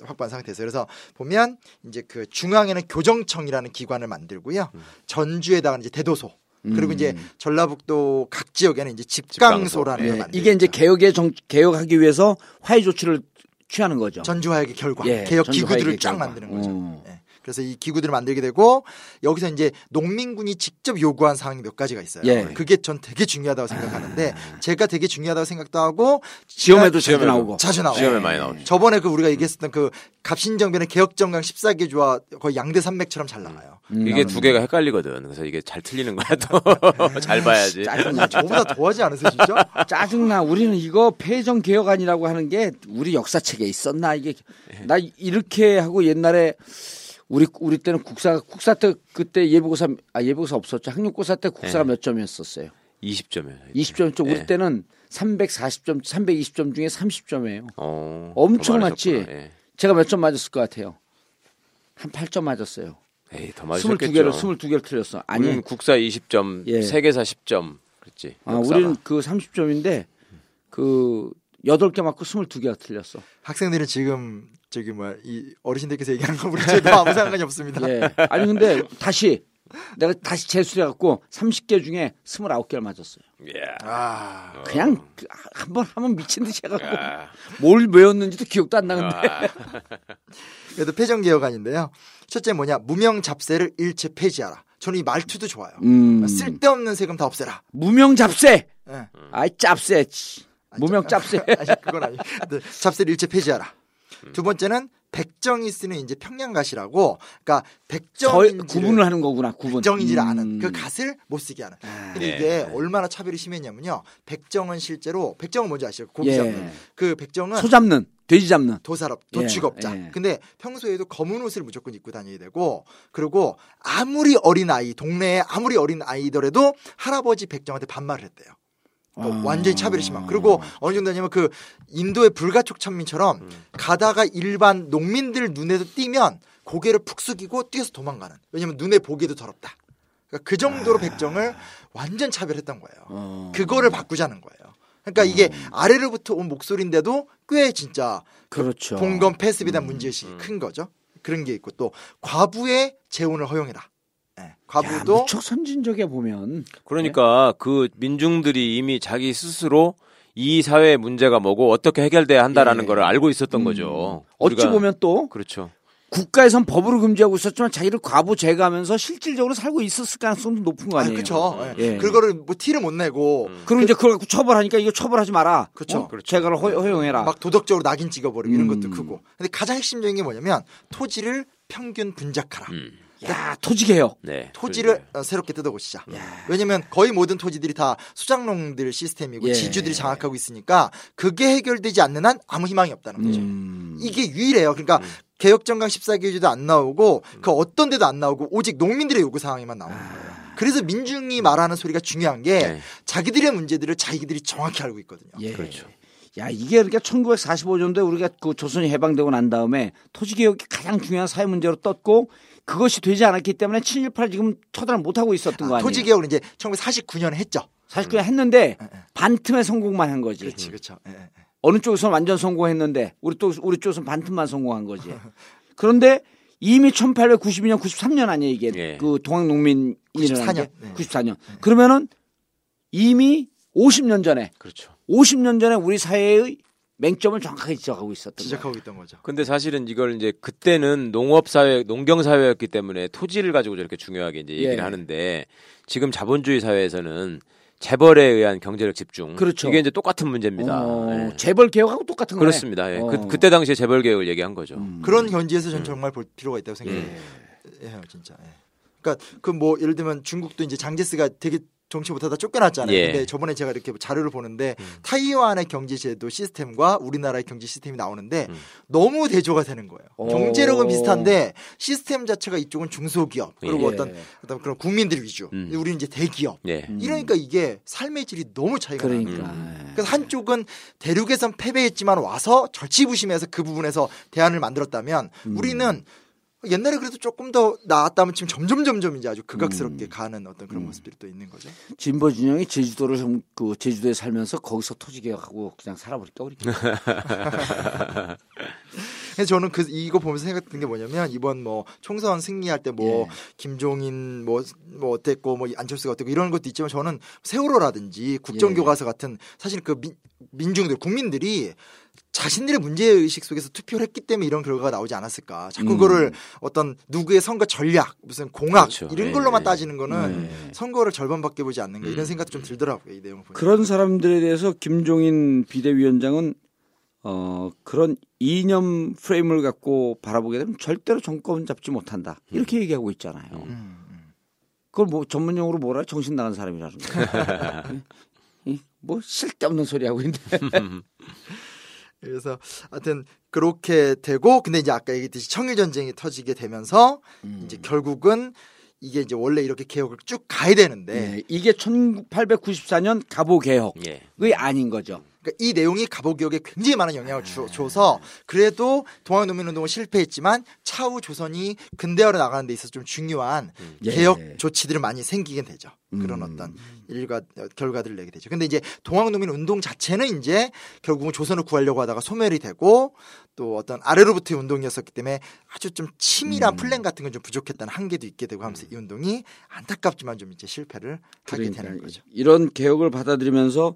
Speaker 5: 확보한 상태에서 그래서 보면 이제 그 중앙에는 교정청이라는 기관을 만들고요.
Speaker 6: 음.
Speaker 5: 전주에다가 이제 대도소 그리고
Speaker 4: 음.
Speaker 5: 이제 전라북도 각 지역에는 이제 집강소라는
Speaker 4: 예.
Speaker 5: 걸 만들고
Speaker 4: 이게 이제 개혁의 정, 개혁하기 위해서 화해 조치를 취하는 거죠.
Speaker 5: 전주 화약의 결과
Speaker 4: 예,
Speaker 5: 개혁 기구들을 쫙
Speaker 4: 결과.
Speaker 5: 만드는 거죠.
Speaker 4: 음.
Speaker 5: 예. 그래서 이 기구들을 만들게 되고 여기서 이제 농민군이 직접 요구한 사항이 몇 가지가 있어요.
Speaker 4: 예.
Speaker 5: 그게 전 되게 중요하다고 생각하는데 제가 되게 중요하다고 생각도 하고 제가
Speaker 4: 자주 나오고.
Speaker 5: 자주 나오고
Speaker 6: 시험에 많이 나오죠.
Speaker 5: 저번에 그 우리가 얘기했었던 그 갑신정변의 개혁정강 14개 조와 거의 양대 산맥처럼 잘 나가요.
Speaker 4: 음,
Speaker 6: 이게 두 개가 헷갈리거든. 그래서 이게 잘 틀리는 거야 또. *laughs* 잘 봐야지.
Speaker 4: 짜증나.
Speaker 5: 저보다 더하지 않으세요, 진짜?
Speaker 4: 짜증나. 우리는 이거 폐정 개혁안이라고 하는 게 우리 역사책에 있었나 이게 나 이렇게 하고 옛날에 우리 우리 때는 국사 국사 때 그때 예비고사 아 예비고사 없었죠. 학력고사 때 국사가
Speaker 6: 네.
Speaker 4: 몇 점이었었어요.
Speaker 6: 20점이요.
Speaker 4: 20점이죠. 우리
Speaker 6: 네.
Speaker 4: 때는 340점, 320점 중에 30점이에요.
Speaker 6: 어,
Speaker 4: 엄청
Speaker 6: 더
Speaker 4: 맞지?
Speaker 6: 예.
Speaker 4: 제가 몇 점 맞았을 것 같아요. 한 8점 맞았어요.
Speaker 6: 에이, 더 맞으셨겠죠.
Speaker 4: 22개를 22개를 틀렸어. 아니,
Speaker 6: 우리는 국사 20점,
Speaker 4: 예.
Speaker 6: 세계사 10점. 그렇지.
Speaker 4: 아,
Speaker 6: 역사가.
Speaker 4: 우리는 그 30점인데 그 8개 맞고 22개가 틀렸어.
Speaker 5: 학생들은 지금 저기 뭐야 이 어르신들께서 얘기하는 거 우리 저도 아무 *laughs* 상관이 없습니다.
Speaker 4: 예. 아니 근데 다시 내가 다시 재수해 갖고 30개 중에 29개를 맞았어요.
Speaker 6: 예.
Speaker 5: 아,
Speaker 4: 그냥 그 한번 하면 미친 듯이 해 갖고
Speaker 6: 아,
Speaker 4: 뭘 외웠는지도 기억도 안 나는데.
Speaker 6: 아, *laughs*
Speaker 5: 그래도 폐정 개혁안인데요. 첫째 뭐냐 무명 잡세를 일체 폐지하라. 저는 이 말투도 좋아요.
Speaker 4: 음.
Speaker 5: 쓸데없는 세금 다 없애라.
Speaker 4: 무명 잡세.
Speaker 5: 예.
Speaker 4: 아이 짭세. 치. 무명 짭세. *laughs*
Speaker 5: 아니 그건 아니. 네, 잡세를 일체 폐지하라. 두 번째는 백정이 쓰는 이제 평양갓이라고, 그러니까
Speaker 4: 저
Speaker 5: 백정인지를
Speaker 4: 구분을 하는 거구나. 구분.
Speaker 5: 백정인지를
Speaker 4: 음.
Speaker 5: 아는 그 갓을 못 쓰게 하는.
Speaker 4: 아,
Speaker 5: 근데
Speaker 6: 네.
Speaker 5: 이게 얼마나 차별이 심했냐면요. 백정은 실제로 백정은 뭔지 아시죠? 고기 잡는.
Speaker 4: 예.
Speaker 5: 그 백정은
Speaker 4: 소 잡는, 돼지 잡는.
Speaker 5: 도살업,
Speaker 4: 예,
Speaker 5: 도축업자.
Speaker 4: 예.
Speaker 5: 근데 평소에도 검은 옷을 무조건 입고 다녀야 되고, 그리고 아무리 어린 아이, 동네에 아무리 어린 아이더라도 할아버지 백정한테 반말을 했대요. 어,
Speaker 4: 아.
Speaker 5: 완전히 차별이 심한. 그리고 어느 정도냐면 그 인도의 불가촉 천민처럼 가다가 일반 농민들 눈에도 띄면 고개를 푹 숙이고 뛰어서 도망가는. 왜냐면 눈에 보기에도 더럽다. 그러니까 그 정도로 백정을 완전 차별했던 거예요.
Speaker 4: 어.
Speaker 5: 그거를 바꾸자는 거예요. 그러니까 이게 아래로부터 온 목소리인데도 꽤 진짜
Speaker 4: 그렇죠.
Speaker 5: 봉건 패습에 대한 문제의식이 큰 거죠. 그런 게 있고 또 과부의 재혼을 허용해라. 예,
Speaker 4: 야,
Speaker 5: 과부도
Speaker 4: 무척 선진적이야 보면.
Speaker 6: 그러니까 그 민중들이 이미 자기 스스로 이 사회의 문제가 뭐고 어떻게 해결돼야 한다라는
Speaker 4: 예.
Speaker 6: 거를 알고 있었던 거죠.
Speaker 4: 어찌 보면 또
Speaker 6: 그렇죠.
Speaker 4: 국가에선 법으로 금지하고 있었지만 자기를 과부 제거하면서 실질적으로 살고 있었을 가능성도 높은 거
Speaker 5: 아,
Speaker 4: 아니에요.
Speaker 5: 그렇죠.
Speaker 4: 예.
Speaker 5: 그거를 뭐 티를 못 내고
Speaker 4: 그리고 이제 그걸 처벌하니까 이거 처벌하지 마라.
Speaker 5: 그렇죠.
Speaker 4: 어?
Speaker 6: 그렇죠.
Speaker 4: 제거를 허, 허용해라.
Speaker 5: 막 도덕적으로 낙인 찍어버리고 이런
Speaker 4: 음.
Speaker 5: 것도 크고. 근데 가장 핵심적인 게 뭐냐면 토지를 평균 분작하라.
Speaker 6: 음.
Speaker 4: 야 토지개혁.
Speaker 6: 네.
Speaker 5: 토지를
Speaker 6: 그러네요.
Speaker 5: 어, 새롭게 뜯어보시자. 왜냐면 거의 모든 토지들이 다 수장농들 시스템이고
Speaker 4: 예.
Speaker 5: 지주들이 장악하고 있으니까 그게 해결되지 않는 한 아무 희망이 없다는 거죠.
Speaker 4: 음.
Speaker 5: 이게 유일해요. 그러니까 개혁정강 14개조도 안 나오고 그 어떤 데도 안 나오고 오직 농민들의 요구 사항에만 나오는 거예요. 그래서 민중이 말하는 소리가 중요한 게
Speaker 6: 네.
Speaker 5: 자기들의 문제들을 자기들이 정확히 알고 있거든요.
Speaker 4: 예.
Speaker 6: 그렇죠.
Speaker 4: 야 이게 그러니까 1945년도에 우리가 그 조선이 해방되고 난 다음에 토지 개혁이 가장 중요한 사회 문제로 떴고 그것이 되지 않았기 때문에 7.18 지금 처단을 못 하고 있었던 거
Speaker 5: 아,
Speaker 4: 아니에요.
Speaker 5: 토지 개혁을 이제 1949년에 했죠.
Speaker 4: 사실 그냥 했는데
Speaker 5: 예, 예.
Speaker 4: 반틈에 성공만 한 거지.
Speaker 5: 그렇지, 그렇죠. 예, 예.
Speaker 4: 어느 쪽에서는 완전 성공했는데 우리 또 우리 쪽에서는 반틈만 성공한 거지. 그런데 이미 1892년 93년 아니에요 이게
Speaker 6: 예.
Speaker 4: 그 동학농민
Speaker 5: 94년. 네.
Speaker 4: 94년. 그러면은 이미 50년 전에
Speaker 6: 그렇죠.
Speaker 4: 50년 전에 우리 사회의 맹점을 정확하게 지적하고 있었던 거예요.
Speaker 5: 지적하고 있던 거죠.
Speaker 6: 근데 사실은 이걸 이제 그때는 농업 사회, 농경 사회였기 때문에 토지를 가지고 저렇게 중요하게 이제 얘기를
Speaker 4: 예.
Speaker 6: 하는데 지금 자본주의 사회에서는 재벌에 의한 경제력 집중.
Speaker 4: 그렇죠.
Speaker 6: 이게 이제 똑같은 문제입니다.
Speaker 4: 어,
Speaker 6: 예.
Speaker 4: 재벌 개혁하고 똑같은 거네.
Speaker 6: 그렇습니다. 예.
Speaker 4: 어.
Speaker 6: 그, 그때 당시에 재벌 개혁을 얘기한 거죠.
Speaker 4: 음.
Speaker 5: 그런 현지에서 전 정말 볼 필요가 있다고 생각해요. 예, 진짜. 예. 그러니까 그 뭐 예를 들면 중국도 이제 장제스가 되게 정치 못하다 쫓겨났잖아요.
Speaker 6: 예.
Speaker 5: 근데 저번에 제가 이렇게 자료를 보는데 타이완의 경제제도 시스템과 우리나라의 경제 시스템이 나오는데
Speaker 6: 음.
Speaker 5: 너무 대조가 되는 거예요.
Speaker 4: 오.
Speaker 5: 경제력은 비슷한데 시스템 자체가 이쪽은 중소기업 그리고
Speaker 6: 예.
Speaker 5: 어떤, 어떤 그런 국민들 위주,
Speaker 6: 음.
Speaker 5: 우리는 이제 대기업.
Speaker 6: 예.
Speaker 4: 음.
Speaker 5: 이러니까 이게 삶의 질이 너무 차이가 나요.
Speaker 4: 그러니까.
Speaker 5: 그래서 한쪽은 대륙에선 패배했지만 와서 절치부심해서 그 부분에서 대안을 만들었다면
Speaker 4: 음.
Speaker 5: 우리는 옛날에 그래도 조금 더 나았다면 지금 점점 점점 이제 아주
Speaker 4: 음.
Speaker 5: 극악스럽게 가는 어떤 그런 모습들이 또 있는 거죠.
Speaker 4: 진보 진영이 제주도를 좀 그 제주도에 살면서 거기서 토지 개혁하고 그냥 살아버릴까 우리. *laughs*
Speaker 5: 그래서 저는 그 이거 보면서 생각했던 게 뭐냐면 이번 뭐 총선 승리할 때뭐
Speaker 4: 예.
Speaker 5: 김종인 뭐뭐 어땠고 뭐 안철수가 어땠고 이런 것도 있지만 저는 세월호라든지 국정교과서 같은 사실 그 민, 민중들 국민들이 자신들의 문제 의식 속에서 투표를 했기 때문에 이런 결과가 나오지 않았을까. 자꾸
Speaker 4: 음.
Speaker 5: 그거를 어떤 누구의 선거 전략, 무슨 공학
Speaker 6: 그렇죠.
Speaker 5: 이런
Speaker 6: 예,
Speaker 5: 걸로만
Speaker 6: 예.
Speaker 5: 따지는 거는
Speaker 4: 네.
Speaker 5: 선거를 절반밖에 보지 않는가 이런
Speaker 6: 음.
Speaker 5: 생각도 좀 들더라고요. 이 내용을 보니까.
Speaker 4: 그런 사람들에 대해서 김종인 비대위원장은 어, 그런 이념 프레임을 갖고 바라보게 되면 절대로 정권 잡지 못한다. 이렇게 얘기하고 있잖아요.
Speaker 5: 음,
Speaker 4: 그걸 뭐 전문용어로 뭐라 정신 나간 사람이라는 거야. 이- 뭐 쓸데없는 소리 하고 있는데. *laughs*
Speaker 5: 그래서 하여튼 그렇게 되고 근데 이제 아까 얘기했듯이 청일 전쟁이 터지게 되면서
Speaker 4: 음.
Speaker 5: 이제 결국은 이게 이제 원래 이렇게 개혁을 쭉 가야 되는데
Speaker 4: 네, 이게 1894년 갑오 개혁이
Speaker 6: 예.
Speaker 4: 아닌 거죠.
Speaker 5: 그러니까 이 내용이 갑오 개혁에 굉장히 많은 영향을 주, 줘서 그래도 동학농민운동은 실패했지만 차후 조선이 근대화로 나가는 데 있어서 좀 중요한
Speaker 4: 예.
Speaker 5: 개혁 조치들을 많이 생기게 되죠. 그런
Speaker 4: 음.
Speaker 5: 어떤 일과 어, 결과들을 내게 되죠. 근데 이제 동학농민 운동 자체는 이제 결국은 조선을 구하려고 하다가 소멸이 되고 또 어떤 아래로부터의 운동이었었기 때문에 아주 좀 치밀한
Speaker 4: 음.
Speaker 5: 플랜 같은 건 좀 부족했다는 한계도 있게 되고 하면서 이 운동이 안타깝지만 좀 이제 실패를 하게 되는
Speaker 4: 그러니까
Speaker 5: 거죠.
Speaker 4: 이런 개혁을 받아들이면서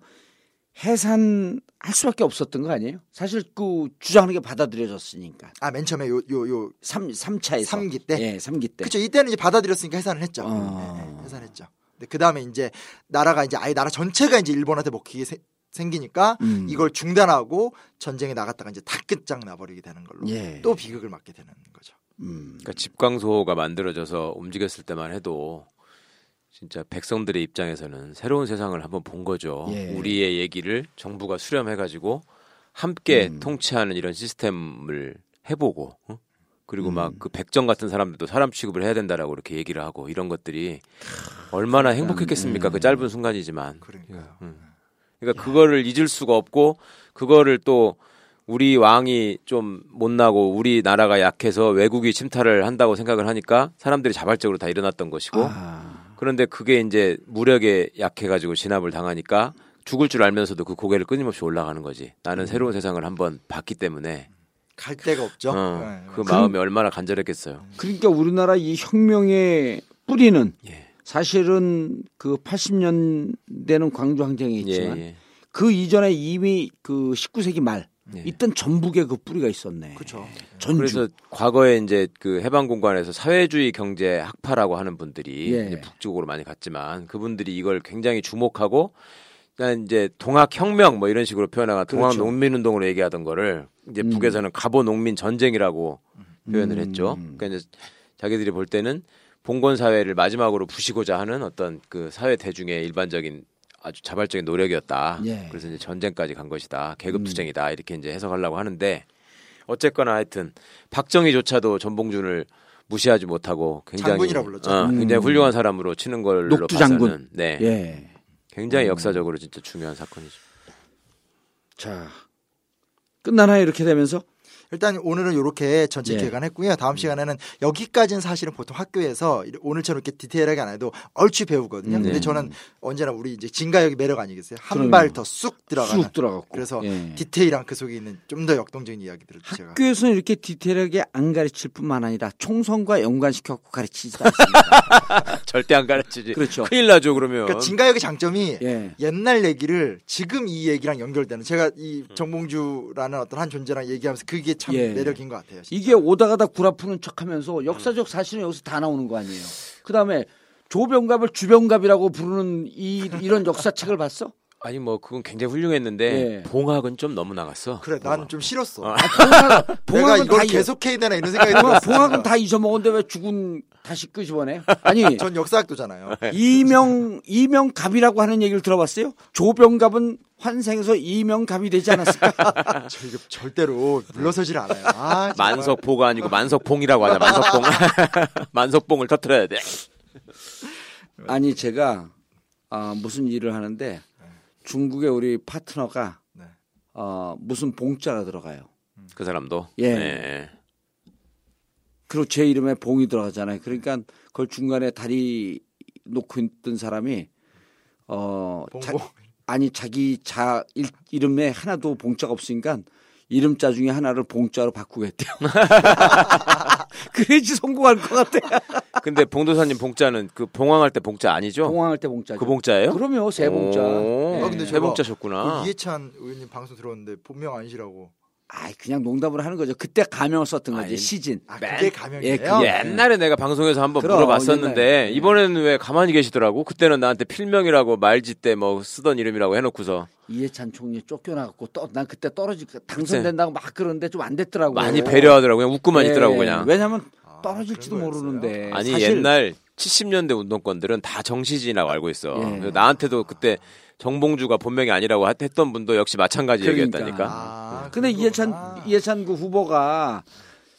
Speaker 4: 해산할 수밖에 없었던 거 아니에요? 사실 그 주장하는 게 받아들여졌으니까.
Speaker 5: 아 맨 처음에 요 요요
Speaker 4: 삼삼차에서
Speaker 5: 삼기 때?
Speaker 4: 예, 3기 때.
Speaker 5: 그렇죠. 이때는 이제 받아들였으니까 해산을 했죠.
Speaker 4: 어.
Speaker 5: 네, 네, 해산했죠. 근데 그 다음에 이제 나라가 이제 아예 나라 전체가 이제 일본한테 먹히게 세- 생기니까
Speaker 4: 음.
Speaker 5: 이걸 중단하고 전쟁에 나갔다가 이제 다 끝장 나버리게 되는 걸로
Speaker 4: 예.
Speaker 5: 또 비극을 맞게 되는 거죠.
Speaker 4: 음.
Speaker 6: 그러니까 집광소가 만들어져서 움직였을 때만 해도 진짜 백성들의 입장에서는 새로운 세상을 한번 본 거죠.
Speaker 4: 예.
Speaker 6: 우리의 얘기를 정부가 수렴해가지고 함께
Speaker 4: 음.
Speaker 6: 통치하는 이런 시스템을 해보고 어? 그리고
Speaker 4: 음.
Speaker 6: 막그 백정 같은 사람들도 사람 취급을 해야 된다라고 이렇게 얘기를 하고 이런 것들이 얼마나 행복했겠습니까?
Speaker 4: 음.
Speaker 6: 그 짧은 순간이지만.
Speaker 5: 그러니까요.
Speaker 6: 음. 그러니까 그거를 잊을 수가 없고 그거를 또 우리 왕이 좀 못나고 우리 나라가 약해서 외국이 침탈을 한다고 생각을 하니까 사람들이 자발적으로 다 일어났던 것이고
Speaker 4: 아.
Speaker 6: 그런데 그게 이제 무력에 약해가지고 진압을 당하니까 죽을 줄 알면서도 그 고개를 끊임없이 올라가는 거지. 나는 새로운 세상을 한번 봤기 때문에
Speaker 5: 갈 데가 없죠.
Speaker 6: 어,
Speaker 5: 네,
Speaker 6: 그
Speaker 5: 네.
Speaker 6: 마음이 얼마나 간절했겠어요.
Speaker 4: 그러니까 우리나라 이 혁명의 뿌리는
Speaker 6: 예.
Speaker 4: 사실은 그 80년대는 광주 항쟁이
Speaker 6: 예,
Speaker 4: 있지만
Speaker 6: 예.
Speaker 4: 그 이전에 이미 그 19세기 말
Speaker 6: 예.
Speaker 4: 있던 전북에 그 뿌리가 있었네.
Speaker 5: 그렇죠.
Speaker 4: 전주.
Speaker 6: 그래서 과거에 이제 그 해방공관에서 사회주의 경제 학파라고 하는 분들이
Speaker 4: 예.
Speaker 6: 북쪽으로 많이 갔지만 그분들이 이걸 굉장히 주목하고 그냥 이제 동학혁명 뭐 이런 식으로 표현하가
Speaker 4: 그렇죠.
Speaker 6: 동학 농민운동으로 얘기하던 거를 이제
Speaker 4: 음.
Speaker 6: 북에서는 갑오 농민 전쟁이라고 표현을
Speaker 4: 음.
Speaker 6: 했죠. 그러니까 이제 자기들이 볼 때는 봉건 사회를 마지막으로 부시고자 하는 어떤 그 사회 대중의 일반적인 아주 자발적인 노력이었다.
Speaker 4: 예. 음.
Speaker 6: 그래서 이제 전쟁까지 간 것이다. 계급 투쟁이다. 이렇게 이제 해석하려고 하는데 어쨌거나 하여튼 박정희조차도 전봉준을 무시하지 못하고 굉장히
Speaker 5: 장군이라 불렀죠.
Speaker 6: 어,
Speaker 4: 음.
Speaker 6: 굉장히 훌륭한 사람으로 치는 걸로
Speaker 4: 녹두 장군.
Speaker 6: 봐서는 네.
Speaker 4: 예.
Speaker 6: 굉장히 역사적으로 진짜 중요한 사건이죠.
Speaker 4: 자. 끝나나요? 이렇게 되면서?
Speaker 5: 일단 오늘은 이렇게 전체
Speaker 4: 예.
Speaker 5: 개관했고요. 다음 시간에는 여기까지는 사실은 보통 학교에서 오늘처럼 이렇게 디테일하게 안 해도 얼추 배우거든요.
Speaker 4: 음.
Speaker 5: 근데
Speaker 4: 네.
Speaker 5: 저는 언제나 우리 이제 진가역의 매력 아니겠어요? 한. 발 더 쑥 들어가는.
Speaker 4: 쑥 들어갔고.
Speaker 5: 그래서
Speaker 4: 예.
Speaker 5: 디테일한 그 속에 있는 좀 더 역동적인 이야기들을 제가
Speaker 4: 학교에서는 이렇게 디테일하게 안 가르칠 뿐만 아니라 총선과 연관시켜 갖고 가르치지도 않습니다. *laughs*
Speaker 6: 절대 안 가르치지.
Speaker 4: 그렇죠.
Speaker 6: 큰일 나죠 그러면.
Speaker 5: 그러니까 진가역의 장점이
Speaker 4: 예.
Speaker 5: 옛날 얘기를 지금 이 얘기랑 연결되는 제가 이
Speaker 6: 음.
Speaker 5: 정봉주라는 어떤 한 존재랑 얘기하면서 그게 참
Speaker 4: 예.
Speaker 5: 매력인 것 같아요.
Speaker 4: 이게 오다 가다 구라 푸는 척 하면서 역사적 사실은 여기서 다 나오는 거 아니에요. 그 다음에 조병갑을 주병갑이라고 부르는 이, 이런 역사책을 봤어?
Speaker 6: 아니 뭐 그건 굉장히 훌륭했는데
Speaker 4: 예.
Speaker 6: 봉학은 좀 너무 나갔어.
Speaker 5: 그래, 나는 좀 싫었어.
Speaker 6: 어.
Speaker 4: 봉학은, *laughs*
Speaker 5: 내가
Speaker 4: 봉학은
Speaker 5: 이걸
Speaker 4: 다, 잊-
Speaker 5: 계속해야 되나 이런 생각이
Speaker 4: 봉학,
Speaker 5: 들었어.
Speaker 4: 봉학은 다 잊어먹었는데 왜 죽은 다시 끄집어내? 아니, *laughs*
Speaker 5: 전 역사학도잖아요.
Speaker 4: 이명, 이명갑이라고 하는 얘기를 들어봤어요? 조병갑은 환생해서 이명갑이 되지 않았을까? *laughs*
Speaker 5: 저 이거 절대로 물러서질 않아요. 아, 정말.
Speaker 6: 만석포가 아니고 만석봉이라고 하자. 만석봉. 만석봉을 터트려야 돼.
Speaker 4: 아니, 제가, 아, 무슨 일을 하는데 중국의 우리 파트너가
Speaker 5: 네.
Speaker 4: 어, 무슨 봉자가 들어가요.
Speaker 6: 그 사람도.
Speaker 4: 예.
Speaker 6: 네.
Speaker 4: 그리고 제 이름에 봉이 들어가잖아요. 그러니까 그걸 중간에 다리 놓고 있던 사람이 어 자-. 아니 자기 자 일, 이름에 하나도 봉자가 없으니까 이름자 중에 하나를 봉자로 바꾸겠대요. *laughs* *laughs* *laughs* 그래야지 성공할 것 같아. *laughs*
Speaker 6: 근데 봉도사님 봉자는 그 봉황할 때 봉자 아니죠?
Speaker 4: 봉황할 때 봉자죠.
Speaker 6: 그 봉자예요?
Speaker 4: 그럼요, 세 봉자.
Speaker 6: 오.
Speaker 4: 예.
Speaker 5: 아, 근데
Speaker 6: 세 봉자셨구나.
Speaker 5: 그 이해찬 의원님 방송 들었는데 본명 아니시라고.
Speaker 4: 아, 그냥 농담을 하는 거죠. 그때 가명을 썼던 거지
Speaker 6: 아니,
Speaker 4: 시진.
Speaker 5: 아,
Speaker 6: 맨-
Speaker 5: 그게 가명이에요?
Speaker 4: 예, 그게-
Speaker 6: 옛날에 내가 방송에서 한번
Speaker 4: 그럼,
Speaker 6: 물어봤었는데
Speaker 4: 옛날에.
Speaker 6: 이번에는 왜 가만히 계시더라고? 그때는 나한테 필명이라고 말지 때 뭐 쓰던 이름이라고 해놓고서
Speaker 4: 이해찬 총리 쫓겨나갖고 또 난 그때 떨어질 당선된다고 막 그러는데 좀 안 됐더라고.
Speaker 6: 많이 배려하더라고 그냥 웃고만
Speaker 4: 예,
Speaker 6: 있더라고 그냥.
Speaker 4: 왜냐면
Speaker 5: 아,
Speaker 4: 떨어질지도
Speaker 5: 거였어요?
Speaker 4: 모르는데.
Speaker 6: 아니
Speaker 4: 사실
Speaker 6: 옛날 70년대 운동권들은 다 정시진이라고 알고 있어.
Speaker 4: 예.
Speaker 6: 나한테도 그때 정봉주가 본명이 아니라고 했- 했던 분도 역시 마찬가지
Speaker 4: 그러니까.
Speaker 6: 얘기였다니까.
Speaker 5: 아,
Speaker 4: 근데
Speaker 5: 그런
Speaker 4: 이해찬. 이해찬 그 후보가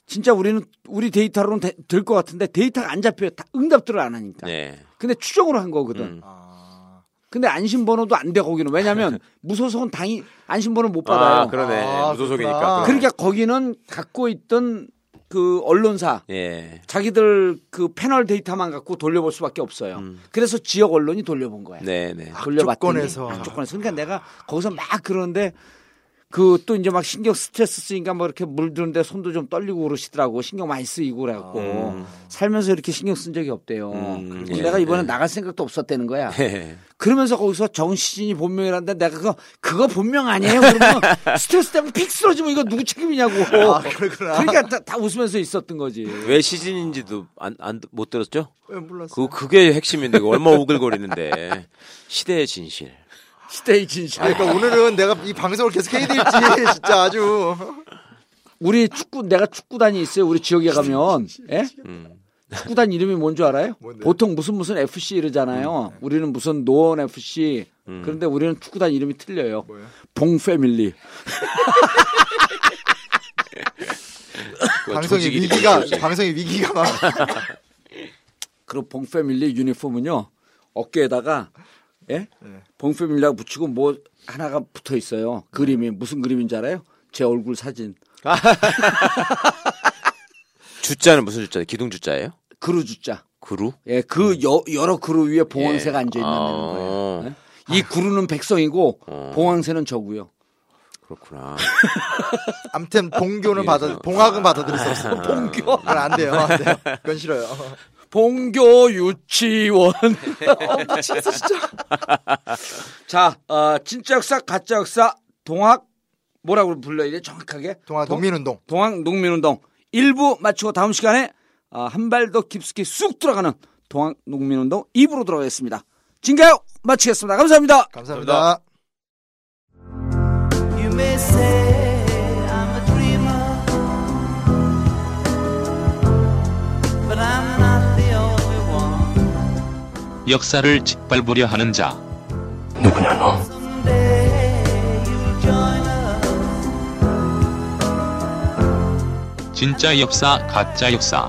Speaker 4: 진짜 우리는 우리 데이터로는 될 것 같은데 데이터가 안 잡혀요. 다 응답들을 안 하니까.
Speaker 6: 네.
Speaker 4: 근데 추정으로 한 거거든.
Speaker 6: 음.
Speaker 5: 아,
Speaker 4: 근데 안심번호도 안 돼 거기는 왜냐면 *laughs* 무소속은 당이 안심번호 못 받아요.
Speaker 6: 아 그러네.
Speaker 5: 아,
Speaker 6: 무소속이니까.
Speaker 5: 그렇구나.
Speaker 4: 그러니까 거기는 갖고 있던 그 언론사
Speaker 6: 예.
Speaker 4: 자기들 그 패널 데이터만 갖고 돌려볼 수밖에 없어요.
Speaker 6: 음.
Speaker 4: 그래서 지역 언론이 돌려본 거야.
Speaker 6: 네네.
Speaker 4: 돌려봤더니
Speaker 5: 악조건에서.
Speaker 4: 악조건에서 그러니까 내가 거기서 막 그러는데 그 또 이제 막 신경 스트레스 쓰니까 뭐 이렇게 물드는데 손도 좀 떨리고 그러시더라고 신경 많이 쓰이고 그래갖고
Speaker 6: 음.
Speaker 4: 살면서 이렇게 신경 쓴 적이 없대요.
Speaker 6: 음,
Speaker 4: 그래서
Speaker 6: 예,
Speaker 4: 내가 이번에
Speaker 6: 예.
Speaker 4: 나갈 생각도 없었다는 거야.
Speaker 6: 예.
Speaker 4: 그러면서 거기서 정시진이 본명이라는데 내가 그거 그거 본명 아니에요? 그러면 *laughs* 스트레스 때문에 픽 쓰러지면 이거 누구 책임이냐고.
Speaker 5: 아.
Speaker 4: 그러니까 다, 다 웃으면서 있었던 거지.
Speaker 6: 왜 시즌인지도 안 안 못 들었죠?
Speaker 5: 왜 몰랐어?
Speaker 6: 그 그게 핵심인데 얼마나 오글거리는데 *laughs* 시대의 진실.
Speaker 4: 시대의 진실.
Speaker 5: 아, 그러니까 오늘은 내가 이 방송을 계속 해야 될지 *laughs* 진짜 아주
Speaker 4: 우리 축구 내가 축구단이 있어요. 우리 지역에 가면 *laughs* 예?
Speaker 6: 음.
Speaker 4: 축구단 이름이 뭔 줄 알아요?
Speaker 5: 뭔데요?
Speaker 4: 보통 무슨 무슨 FC 이러잖아요. 우리는 무슨 노원 FC.
Speaker 6: 음.
Speaker 4: 그런데 우리는 축구단 이름이 틀려요.
Speaker 5: 뭐예요?
Speaker 4: 봉 패밀리. *laughs*
Speaker 5: 방송의 위기가. 방송의 위기가 막
Speaker 4: 그리고 봉 패밀리 유니폼은요. 어깨에다가 예?
Speaker 5: 네.
Speaker 4: 봉 패밀리라고 붙이고 뭐 하나가 붙어 있어요. 그림이 무슨 그림인지 알아요? 제 얼굴 사진. *laughs*
Speaker 6: 주자는 무슨 주자예요? 기둥 주자예요?
Speaker 4: 그루 주자.
Speaker 6: 그루?
Speaker 4: 예, 그 여, 여러 그루 위에 봉황새가
Speaker 6: 예.
Speaker 4: 앉아 있는
Speaker 6: 아.
Speaker 4: 거예요. 예? 이 구루는 백성이고
Speaker 6: 어.
Speaker 4: 봉황새는 저고요.
Speaker 6: 그렇구나. *laughs*
Speaker 5: 아무튼 봉교는
Speaker 6: 예.
Speaker 5: 받아 봉학은 받아들일 수 없어.
Speaker 4: 봉교.
Speaker 5: 안 돼요. 안 돼요. 그건 싫어요.
Speaker 4: 봉교 유치원. *laughs* 어, 미치겠어 진짜. *laughs* 자, 어, 진짜 역사, 가짜 역사, 동학 뭐라고 불러야 돼 정확하게?
Speaker 5: 동아
Speaker 4: 동-
Speaker 5: 동민운동.
Speaker 4: 동학 농민운동 1부 마치고 다음 시간에 어, 한발 더 깊숙이 쑥 들어가는 동학 농민운동 2부로 들어가겠습니다. 진가요? 마치겠습니다. 감사합니다.
Speaker 5: 감사합니다.
Speaker 3: I'm
Speaker 1: 역사를 짓밟으려 하는 자.
Speaker 3: Join us.
Speaker 1: 진짜 역사, 가짜 역사.